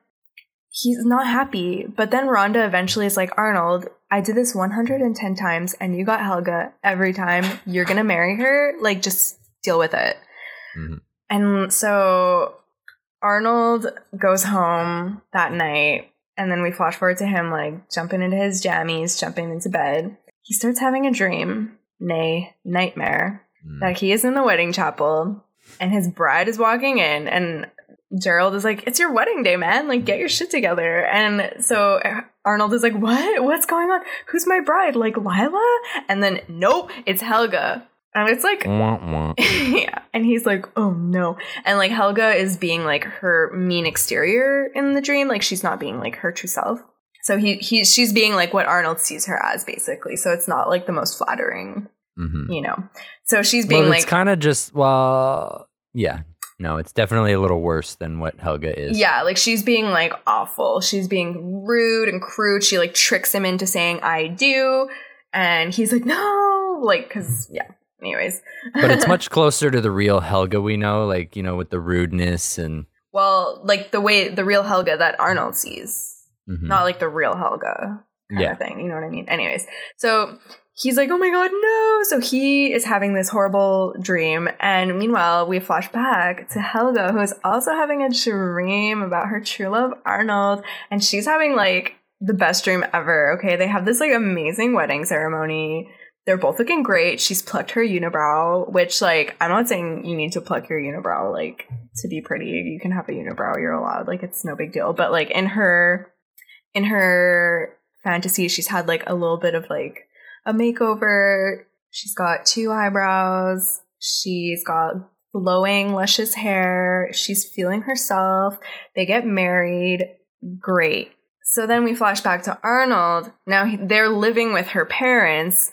he's not happy. But then Rhonda eventually is like, Arnold, I did this 110 times and you got Helga every time. You're going to marry her. Like, just deal with it. Mhm. And so Arnold goes home that night. And then we flash forward to him, like, jumping into his jammies, jumping into bed. He starts having a dream, nay, nightmare, Mm. that he is in the wedding chapel and his bride is walking in and Gerald is like, "It's your wedding day, man! Like, get your shit together." And so Arnold is like, "What? What's going on? Who's my bride? Like Lila?" And then, nope, it's Helga. And it's like, (laughs) yeah. And he's like, oh no. And like Helga is being like her mean exterior in the dream. Like she's not being like her true self. So he, he she's being like what Arnold sees her as basically. So it's not like the most flattering, Mhm. you know. So she's being Well, like it's kind of just well, yeah. No, it's definitely a little worse than what Helga is. Yeah, like she's being like awful. She's being rude and crude. She like tricks him into saying I do and he's like no, like cuz yeah. Anyways. but it's (laughs) much closer to the real Helga we know, like you know, with the rudeness and well, like the way the real Helga that Arnold sees. Mhm. Not like the real Helga kind Yeah. of thing, you know what I mean? Anyways. So he's like, "Oh my god, no." So he is having this horrible dream and meanwhile, we flash back to Helga who is also having a dream about her true love Arnold and she's having like the best dream ever. Okay, they have this like amazing wedding ceremony. They're both looking great. She's plucked her unibrow, which like I'm not saying you need to pluck your unibrow like to be pretty. You can have a unibrow, you're allowed. Like it's no big deal. But like in her in her fantasy, she's had like a little bit of like a makeover. She's got two eyebrows. She's got flowing, luscious hair. She's feeling herself. They get married. Great. So then we flash back to Arnold. Now he- they're living with her parents,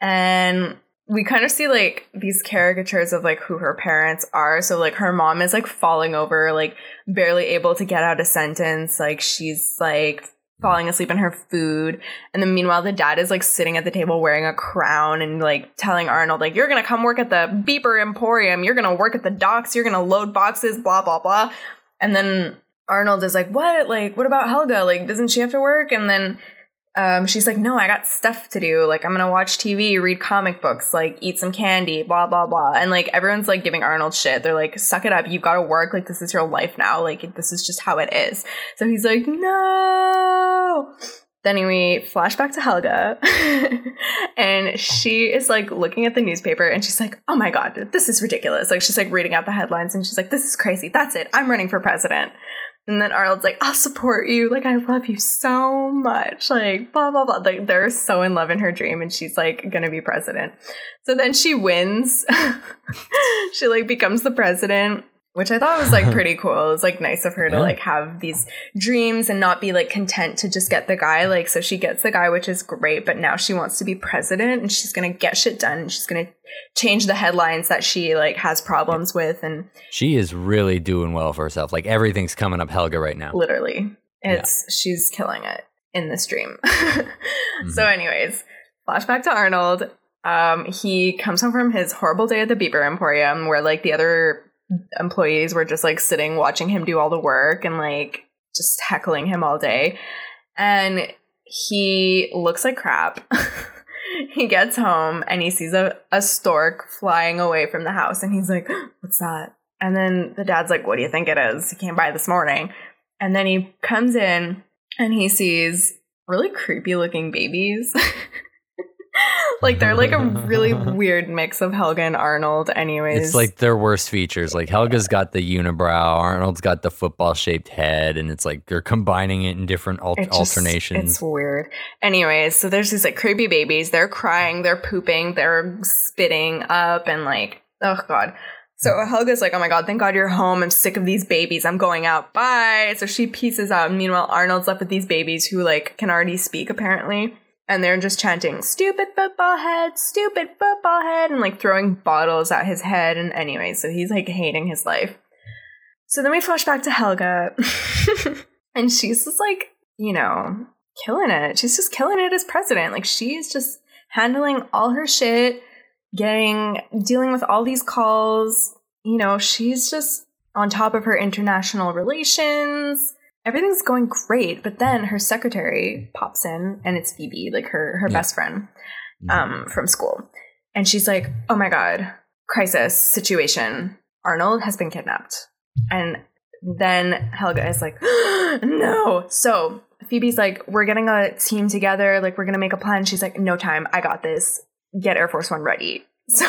and we kind of see like these caricatures of like who her parents are. So like her mom is like falling over, like barely able to get out a sentence. Like she's like falling asleep in her food. And then meanwhile the dad is like sitting at the table wearing a crown and like telling Arnold like you're to come work at the Beeper Emporium, you're to work at the docks, you're to load boxes, blah blah blah. And then Arnold is like, "What? Like what about Helga? Like doesn't she have to work?" And then um, she's like, no, I got stuff to do. Like, I'm gonna watch TV, read comic books, like, eat some candy, blah, blah, blah. And like, everyone's like giving Arnold shit. They're like, suck it up. You've gotta work. Like, this is your life now. Like, this is just how it is. So he's like, no. Then we flash back to Helga, (laughs) and she is like looking at the newspaper and she's like, oh my God, this is ridiculous. Like, she's like reading out the headlines and she's like, this is crazy. That's it. I'm running for president. And then Arnold's like, I'll support you. Like, I love you so much. Like, blah, blah, blah. Like, they're so in love in her dream, and she's like, gonna be president. So then she wins. (laughs) she like becomes the president, which I thought was like (laughs) pretty cool. It was like nice of her to like have these dreams and not be like content to just get the guy. Like, so she gets the guy, which is great, but now she wants to be president and she's gonna get shit done. And she's gonna change the headlines that she like has problems with and She is really doing well for herself. Like everything's coming up Helga right now. literally it's she's killing it in this dream (laughs) so anyways flashback to arnold um he comes home from his horrible day at the Beeper emporium where like the other employees were just like sitting watching him do all the work and like just heckling him all day. And he looks like crap. (laughs) He gets home and he sees a, a stork flying away from the house and he's like (gasps) what's that? And then the dad's like what do you think it is? He came by this morning. And then he comes in and he sees really creepy looking babies. (laughs) (laughs) like they're like a really (laughs) weird mix of Helga and Arnold, anyways. It's like their worst features. Like Helga's got the unibrow, Arnold's got the football shaped head, and it's like they're combining it in different al- It just- alternations. It's weird. Anyways, so there's these like creepy babies. They're crying, they're pooping, they're spitting up, and like, oh god. So mm. Helga's like, oh my god, thank god you're home. I'm sick of these babies. I'm going out. Bye. So she pieces out. And meanwhile, Arnold's left with these babies who like can already speak apparently. And they're just chanting, stupid football head, stupid football head, and like throwing bottles at his head. And anyway, so he's like hating his life. So then we flash back to Helga. (laughs) and she's just like, you know, killing it. She's just killing it as president. Like she's just handling all her shit, getting dealing with all these calls. You know, she's just on top of her international relations. Everything's going great, but then her secretary pops in and it's Phoebe, like her her Yeah. best friend um from school. And she's like, "Oh my god, crisis situation. Arnold has been kidnapped." And then Helga is like, (gasps) no. So Phoebe's like, we're getting a team together. Like, we're going to make a plan. She's like, no time. I got this. Get Air Force One ready. (laughs) So,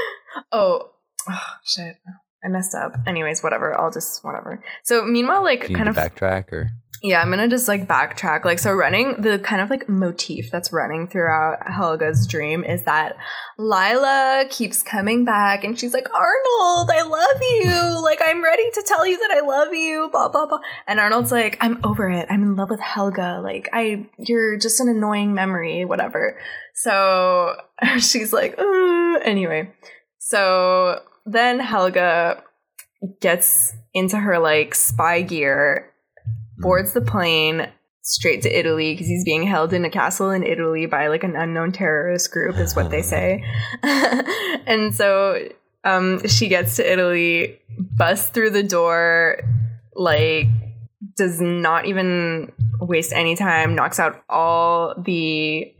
(laughs) oh, oh, shit. I messed up. Anyways, whatever. I'll just, whatever. So, meanwhile, like, kind of, backtrack or Yeah, I'm gonna just like backtrack. Like, so running the kind of like motif that's running throughout Helga's dream is that Lila keeps coming back and she's like, Arnold, I love you. (laughs) Like, I'm ready to tell you that I love you, blah, blah, blah. And Arnold's like, I'm over it. I'm in love with Helga. Like, I, you're just an annoying memory, whatever. So (laughs) she's like, "Uh," anyway. So then Helga gets into her like spy gear boards the plane straight to Italy because he's being held in a castle in Italy by like an unknown terrorist group, is what they say. (laughs) and so um, she gets to Italy, busts through the door, like does not even waste any time, knocks out all the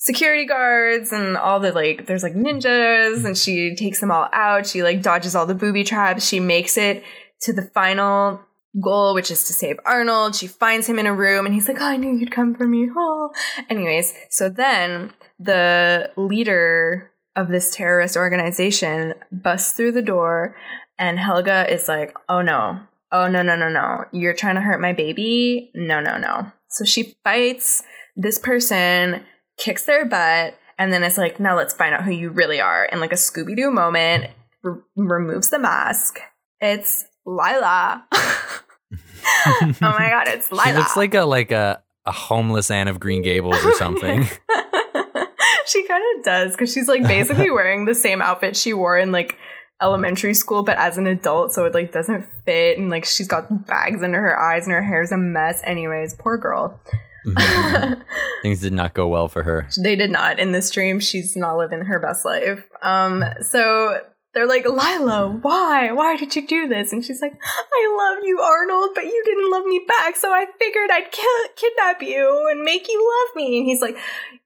security guards and all the like there's like ninjas and she takes them all out she like dodges all the booby traps she makes it to the final goal, which is to save Arnold. She finds him in a room and he's like, oh, I knew you'd come for me. (laughs) Oh. Anyways, so then the leader of this terrorist organization busts through the door and Helga is like, oh no, oh no, no, no, no. You're trying to hurt my baby? No, no, no. So she fights this person, kicks their butt, and then it's like, now let's find out who you really are. In like a Scooby Doo moment, re- removes the mask. It's Lila. (laughs) oh my god, it's Lila. She looks like a like a, a homeless Anne of Green Gables or something. (laughs) she kind of does because she's like basically (laughs) wearing the same outfit she wore in like elementary school, but as an adult, so it like doesn't fit, and like she's got bags under her eyes, and her hair's a mess. Anyways, poor girl. Mhm. (laughs) Things did not go well for her. They did not in this dream. She's not living her best life. Um, so they're like, Lila, why? Why did you do this? And she's like, I love you, Arnold, but you didn't love me back, so I figured I'd ki- kidnap you and make you love me. And he's like,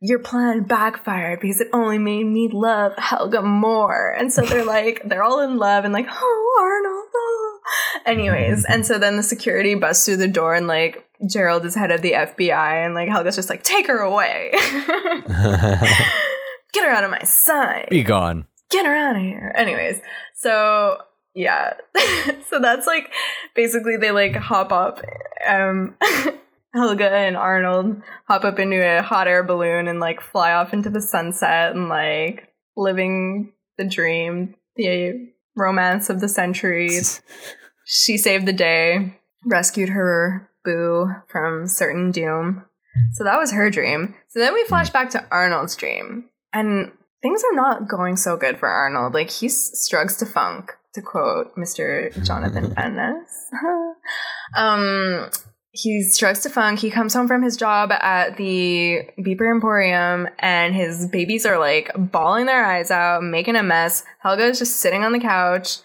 Your plan backfired because it only made me love Helga more. And so they're (laughs) like, they're all in love and like, Oh, Arnold. Oh. Anyways, and so then the security busts through the door and like, Gerald is head of the FBI, and like Helga's just like, Take her away. (laughs) (laughs) Get her out of my sight Be gone. Get her out of here. Anyways, so yeah, (laughs) so that's like basically they like hop up. Um, (laughs) Helga and Arnold hop up into a hot air balloon and like fly off into the sunset and like living the dream, the romance of the centuries. (laughs) she saved the day, rescued her boo from certain doom. So that was her dream. So then we flash back to Arnold's dream. And things are not going so good for Arnold. Like he struggles to funk, to quote Mr. Jonathan (laughs) Pennis. (laughs) um, he struggles to funk. He comes home from his job at the Beeper Emporium, and his babies are like bawling their eyes out, making a mess. Helga is just sitting on the couch.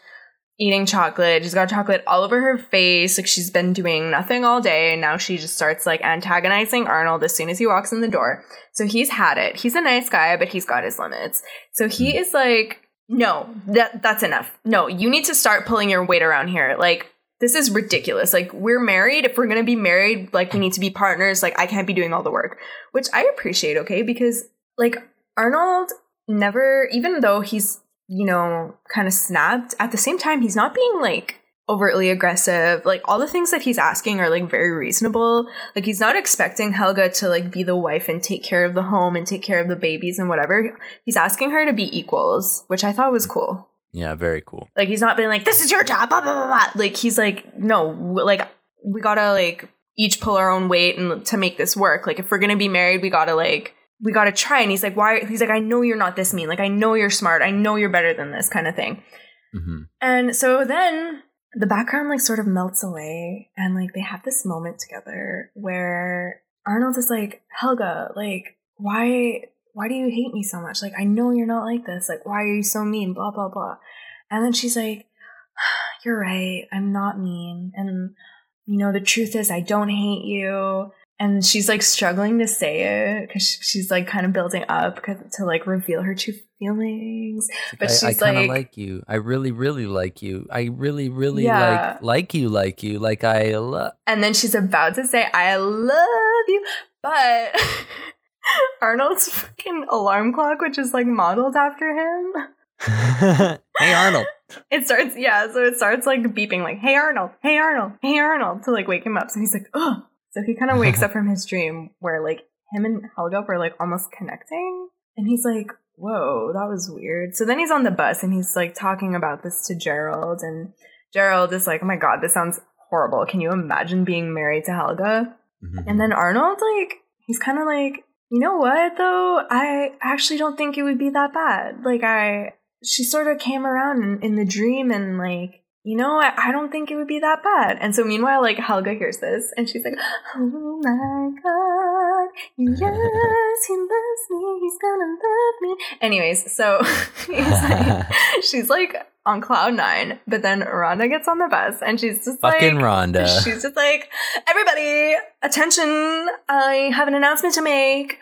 Eating chocolate. She's got chocolate all over her face. Like she's been doing nothing all day. And now she just starts like antagonizing Arnold as soon as he walks in the door. So he's had it. He's a nice guy, but he's got his limits. So he hmm. is like, no, that that's enough. No, you need to start pulling your weight around here. Like this is ridiculous. Like we're married. If we're gonna be married, like we need to be partners. Like I can't be doing all the work, which I appreciate. Okay, because like Arnold never, even though he's you know kind of snapped, at the same time he's not being like overtly aggressive. Like all the things that he's asking are like very reasonable. Like he's not expecting Helga to like be the wife and take care of the home and take care of the babies and whatever. He's asking her to be equals, which I thought was cool. Yeah, very cool. Like he's not being like, "This is your job," blah blah blah. blah. Like he's like, "No, like we gotta like each pull our own weight and to make this work. Like if we're gonna be married, we gotta like we gotta try." And he's like, "Why?" He's like, "I know you're not this mean. Like I know you're smart. I know you're better than this kind of thing." hmm And so then the background like sort of melts away and like they have this moment together where Arnold is like, Helga, like, why why do you hate me so much? Like, I know you're not like this. Like, why are you so mean? Blah blah blah. And then she's like, You're right, I'm not mean. And you know, the truth is I don't hate you. And she's like struggling to say it because she's like kind of building up to like reveal her true feelings. But I, I she's of like- like you. I really, really like you. I really, really Yeah. like like you, like you, like I love. And then she's about to say, I love you. But (laughs) Arnold's fucking alarm clock, which is like modeled after him, (laughs) hey Arnold. it starts, yeah, so it starts like beeping, like, hey Arnold, hey Arnold, hey Arnold, to like wake him up. So he's like, oh, So he kind of wakes up (laughs) from his dream where like him and Helga were like almost connecting. And he's like, whoa, that was weird. So then he's on the bus and he's like talking about this to Gerald. And Gerald is like, oh my God, this sounds horrible. Can you imagine being married to Helga? Mm-hmm. And then Arnold, like, he's kind of like, you know what, though? I actually don't think it would be that bad. Like, I, she sort of came around in, in the dream and, like, you know, I, I don't think it would be that bad. And so, meanwhile, like, Helga hears this and she's like, oh my god, yes, he loves me, he's gonna love me. Anyways, so (laughs) like, (laughs) she's like on cloud nine, but then Rhonda gets on the bus and she's just Fucking like, Rhonda. She's just like, everybody, attention! I have an announcement to make.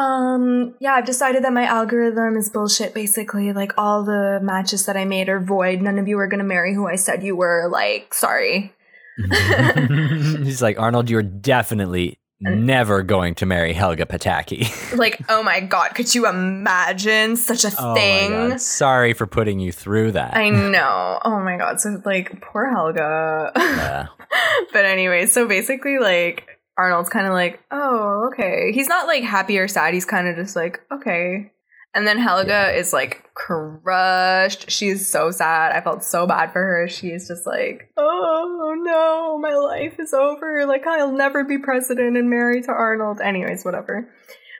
Um, yeah, I've decided that my algorithm is bullshit. Basically, like all the matches that I made are void. None of you are gonna marry who I said you were. Like, sorry. (laughs) He's like, Arnold, you're definitely never going to marry Helga Pataki. (laughs) Like, oh my god, could you imagine such a oh thing? Sorry for putting you through that. I know. Oh my god. So like, poor Helga. Yeah. (laughs) but anyway, so basically, like Arnold's kind of like, oh, okay. He's not like happy or sad. He's kind of just like, okay. And then Helga is like crushed. She's so sad. I felt so bad for her. She's just like, oh no, my life is over. Like I'll never be president and married to Arnold. Anyways, whatever.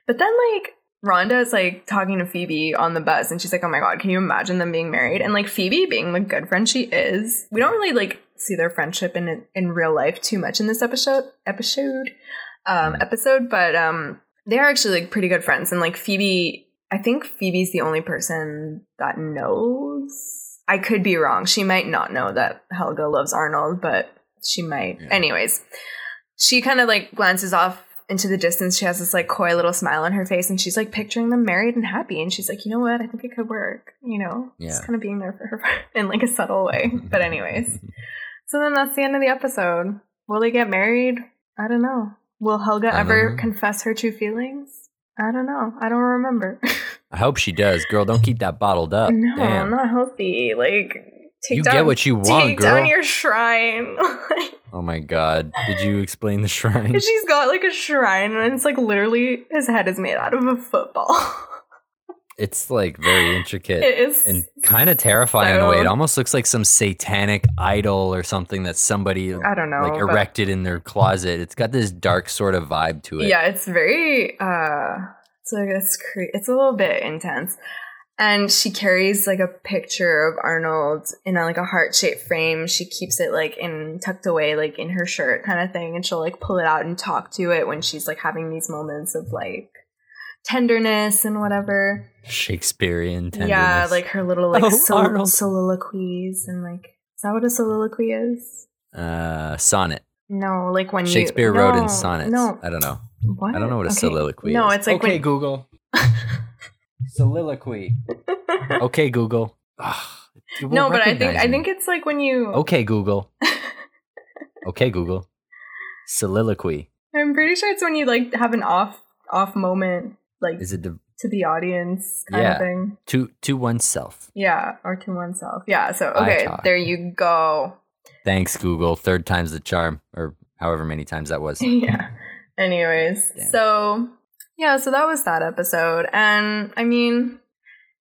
But then like Rhonda is like talking to Phoebe on the bus and she's like, Oh my god, can you imagine them being married? And like Phoebe being the good friend she is, we don't really like see their friendship in in real life too much in this episode episode um episode, but um they are actually like pretty good friends and like Phoebe I think Phoebe's the only person that knows. I could be wrong. She might not know that Helga loves Arnold, but she might. Anyways, she kind of like glances off into the distance. She has this like coy little smile on her face and she's like picturing them married and happy. And she's like, you know what? I think it could work, you know? Just kind of being there for her (laughs) in like a subtle way. But, anyways. (laughs) So then that's the end of the episode. Will they get married? I don't know. Will Helga ever know. confess her true feelings? I don't know. I don't remember. (laughs) I hope she does. Girl, don't keep that bottled up. no, Damn. not healthy. Like, take You down, get what you want, take girl. down your shrine. (laughs) Oh my god. Did you explain the shrine? (laughs) She's got like a shrine, and it's like literally his head is made out of a football. It's like very intricate. it is and kind of terrifying in a way. It almost looks like some satanic idol or something that somebody I don't know, like erected in their closet. It's got this dark sort of vibe to it. Yeah, it's very uh it's like it's cre- it's a little bit intense. And she carries like a picture of Arnold in a, like a heart-shaped frame. She keeps it like in tucked away like in her shirt kind of thing and she'll like pull it out and talk to it when she's like having these moments of like tenderness and whatever. Shakespearean tenderness. Yeah, like her little like Oh, sol- Arnold. soliloquies and like is that what a soliloquy is? uh, sonnet. No, like when you Shakespeare wrote no, in sonnets. No, I don't know. what? I don't know what a Okay. soliloquy No, is. it's like okay, when Google. (laughs) Soliloquy. (laughs) okay, Google. Ugh, no, but I think recognize I think it's like when you. Okay, Google. (laughs) okay, Google. Soliloquy. I'm pretty sure it's when you like have an off off moment, like Is it the, to the audience kind Yeah. of thing. to to oneself? Yeah, or to oneself. Yeah. So okay, there you go. Thanks, Google. Third time's the charm, or however many times that was. (laughs) yeah. Anyways, Damn. so yeah, so that was that episode, and I mean,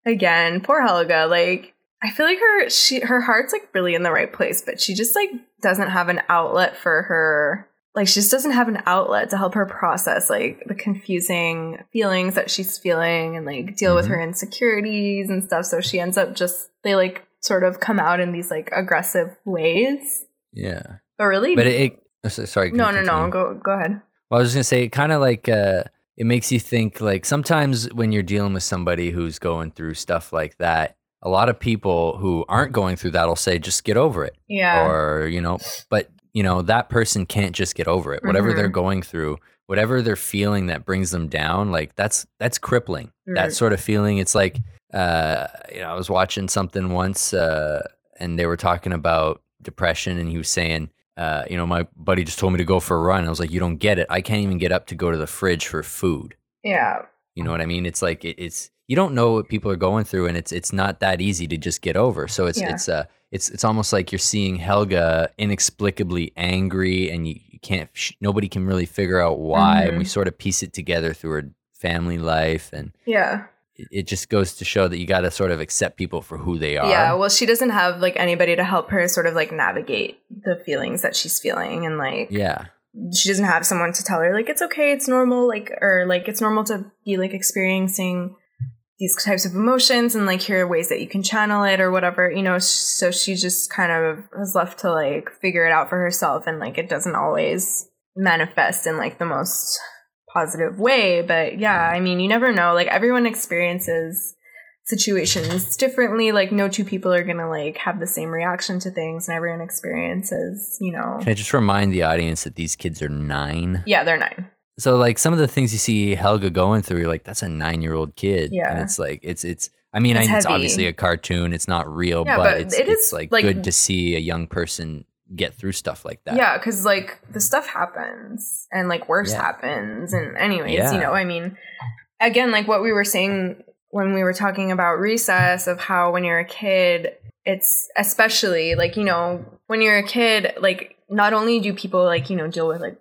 again, poor Helga. Like, I feel like her she her heart's like really in the right place, but she just like doesn't have an outlet for her. Like, she just doesn't have an outlet to help her process like the confusing feelings that she's feeling and like deal with Mhm. her insecurities and stuff. So she ends up just they like sort of come out in these like aggressive ways, Yeah, but really, but it. it sorry. no, no, no. Go go ahead. Well, I was just gonna say, it kind of like uh, it makes you think. Like sometimes when you're dealing with somebody who's going through stuff like that, a lot of people who aren't going through that will say, "Just get over it," Yeah. or you know, but you know that person can't just get over it. Whatever they're Mhm. going through, whatever they're feeling that brings them down, like that's that's crippling. That sort of feeling. It's like uh, you know, I was watching something once, uh, and they were talking about depression, and he was saying. Uh, you know, my buddy just told me to go for a run. I was like, you don't get it. I can't even get up to go to the fridge for food. Yeah. You know what I mean? It's like it, it's you don't know what people are going through, and it's it's not that easy to just get over. So it's Yeah. it's uh it's it's almost like you're seeing Helga inexplicably angry, and you you can't sh- nobody can really figure out why and we Mhm. sort of piece it together through her family life and Yeah. it, it just goes to show that you got to sort of accept people for who they are Yeah, well, she doesn't have like anybody to help her sort of like navigate the feelings that she's feeling, and like yeah she doesn't have someone to tell her like it's okay, it's normal, like or like it's normal to be like experiencing these types of emotions, and like here are ways that you can channel it or whatever, you know. So she just kind of was left to like figure it out for herself, and like it doesn't always manifest in like the most positive way, but yeah, I mean, you never know. Like everyone experiences situations differently like no two people are gonna like have the same reaction to things and everyone experiences you know can i just remind the audience that these kids are nine yeah they're nine so like some of the things you see helga going through you're like that's a nine year old kid Yeah. and it's like it's it's i mean It's I, it's obviously a cartoon it's not real Yeah, but, but it's, it it's like, like- good to see a young person get through stuff like that yeah because like the stuff happens and like worse Yeah. happens and anyways Yeah. you know i mean again like what we were saying when we were talking about recess of how when you're a kid it's especially like you know when you're a kid like not only do people like you know deal with like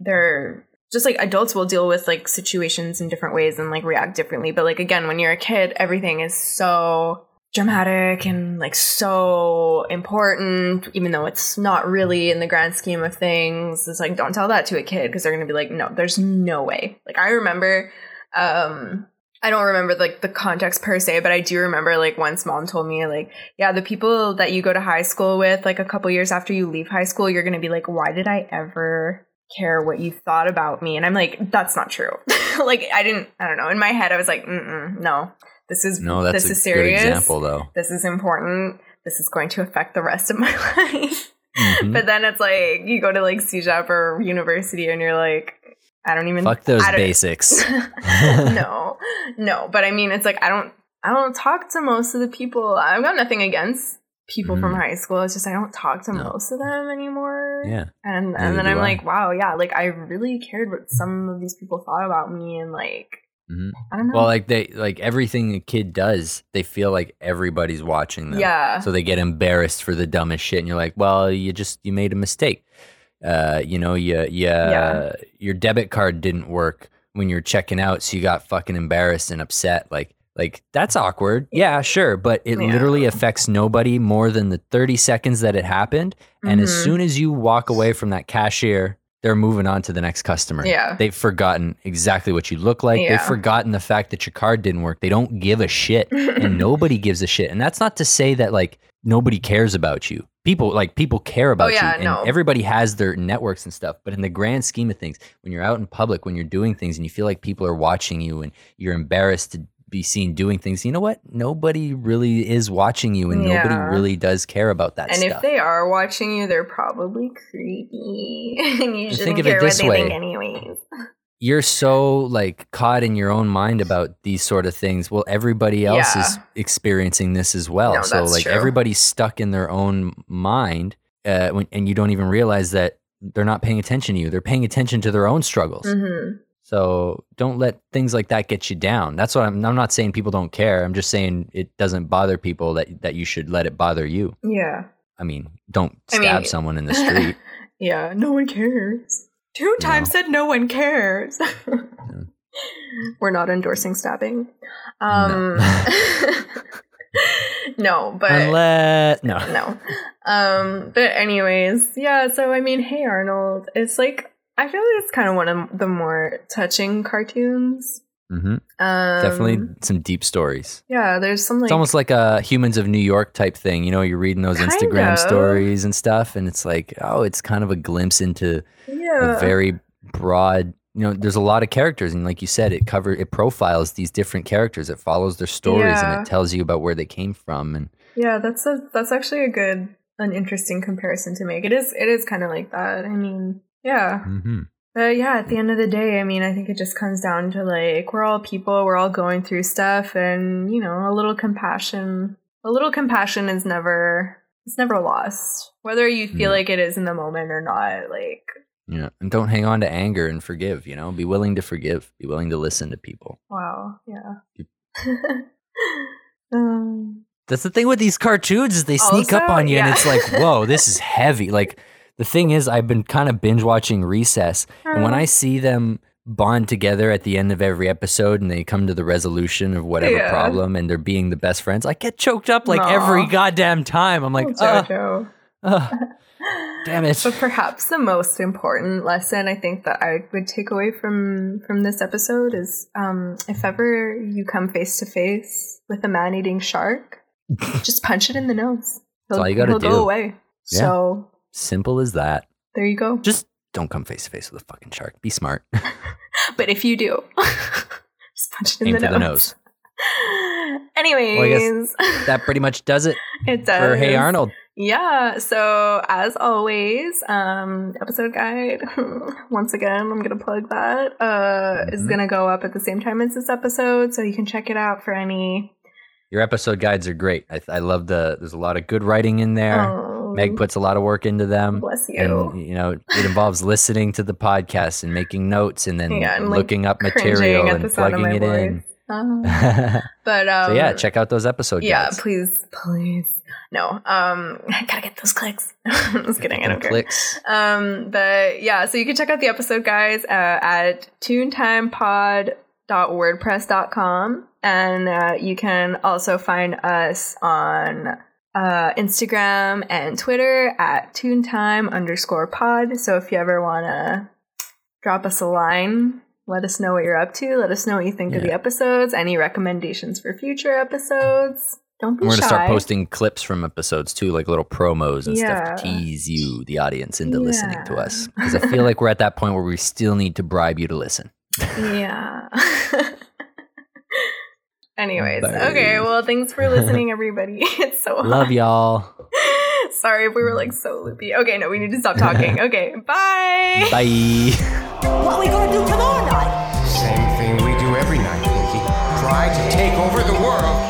their just like adults will deal with like situations in different ways and like react differently. But like again when you're a kid everything is so dramatic and like so important even though it's not really in the grand scheme of things. It's like don't tell that to a kid because they're gonna be like no there's no way. Like i remember um I don't remember like the context per se, but I do remember like once mom told me like, yeah, the people that you go to high school with, like a couple years after you leave high school, you're gonna be like, why did I ever care what you thought about me? And I'm like, that's not true. (laughs) like I didn't, I don't know. In my head, I was like, Mm-mm, no, this is no that's this a is serious. good example though This is important. This is going to affect the rest of my (laughs) life. Mhm. But then it's like you go to like CEGEP or university, and you're like, I don't even fuck those basics (laughs) no, no. But I mean, it's like I don't, I don't talk to most of the people. I've got nothing against people from Mhm. high school. It's just I don't talk to No. most of them anymore. yeah And Neither and then I'm I. like, wow, yeah, like I really cared what some of these people thought about me, and like Mhm. I don't know. well like they like everything a kid does they feel like everybody's watching them yeah, so they get embarrassed for the dumbest shit and you're like well you just you made a mistake uh you know you, you Yeah. your debit card didn't work when you're checking out so you got fucking embarrassed and upset like like that's awkward yeah sure but it Yeah. literally affects nobody more than the 30 seconds that it happened and as Mhm. soon as you walk away from that cashier they're moving on to the next customer Yeah. they've forgotten exactly what you look like Yeah. they've forgotten the fact that your card didn't work they don't give a shit and (laughs) nobody gives a shit. And that's not to say that like nobody cares about you. People like people care about Oh, yeah, you, and no. everybody has their networks and stuff. But in the grand scheme of things, when you're out in public, when you're doing things, and you feel like people are watching you, and you're embarrassed to be seen doing things, you know what? Nobody really is watching you, and nobody really does care about that and stuff. if they are watching you, they're probably creepy, (laughs) and you shouldn't think of it this what they way. think anyways. you're so like caught in your own mind about these sort of things. Well, everybody else Yeah. is experiencing this as well. No, so like true. everybody's stuck in their own mind, uh, when, and you don't even realize that they're not paying attention to you. They're paying attention to their own struggles. hmm So don't let things like that get you down. That's what I'm. I'm not saying people don't care. I'm just saying it doesn't bother people that that you should let it bother you. Yeah. I mean, don't I stab mean- someone in the street. (laughs) Yeah, no one cares. Two times said no one cares. (laughs) We're not endorsing stabbing. Um, (laughs) no. but Unless no. no. Um, but anyways, yeah. So I mean, Hey Arnold, it's like I feel like it's kind of one of the more touching cartoons. hmm Um, Definitely some deep stories. Yeah, there's some like it's almost like a humans of New York type thing. You know, you're reading those Instagram of. stories and stuff, and it's like, oh, it's kind of a glimpse into yeah. a very broad. You know, there's a lot of characters, and like you said, it cover it profiles these different characters. It follows their stories, Yeah. and it tells you about where they came from. And Yeah, that's a that's actually a good an interesting comparison to make. It is it is kind of like that. I mean, yeah. Mhm. But yeah, at the end of the day, I mean, I think it just comes down to like we're all people, we're all going through stuff and, you know, a little compassion. A little compassion is never it's never lost. Whether you feel No. like it is in the moment or not, like yeah, and don't hang on to anger and forgive. You know, be willing to forgive. Be willing to listen to people. wow, yeah. (laughs) um That's the thing with these cartoons is they sneak up on you, and it's like, whoa, this is (laughs) heavy. Like the thing is, I've been kind of binge watching Recess, and when I see them bond together at the end of every episode and they come to the resolution of whatever Yeah. problem and they're being the best friends, I get choked up like every goddamn time. I'm like, oh, (laughs) damn it. But perhaps the most important lesson I think that I would take away from from this episode is um, if ever you come face to face with a man eating shark, (laughs) just punch it in the nose. He'll, all you gotta he'll do. go away. Yeah. So Simple as that. there you go. Just don't come face to face with a fucking shark. Be smart. (laughs) But if you do, (laughs) just punch it in Aim the for the nose. nose. (laughs) Anyways, That pretty much does it it does. for Hey Arnold. Yeah, so as always, um, episode guide, once again, I'm gonna plug that, uh, is Mhm. gonna go up at the same time as this episode, so you can check it out for any. Your episode guides are great. I, I love the. There's a lot of good writing in there. Oh, Meg puts a lot of work into them. bless you. And you know, it involves listening to the podcast and making notes and then Yeah, and, like, looking up material and the sound of plugging it in. voice. Uh, (laughs) but um, so yeah, check out those episode guides. Yeah, please, please. No, um, (laughs) I gotta get those clicks. (laughs) I'm just kidding. I don't care. clicks. Um, but yeah, so you can check out the episode, guys, uh, at tunetimepod.wordpress.com. And uh, you can also find us on uh, Instagram and Twitter at tunetime underscore pod. So if you ever want to drop us a line, let us know what you're up to. Let us know what you think of the episodes. Any recommendations for future episodes? Don't be We're gonna shy. start posting clips from episodes too, like little promos and Yeah. stuff to tease you, the audience, into listening to us. Because I feel like we're at that point where we still need to bribe you to listen. (laughs) Yeah. (laughs) Anyways, Bye. okay. Well, thanks for listening, everybody. (laughs) It's so Love y'all. Sorry if we were like so loopy. Okay, no, we need to stop talking. Okay, bye. Bye. What we gonna do tomorrow night? Same thing we do every night, Nikki. Try to take over the world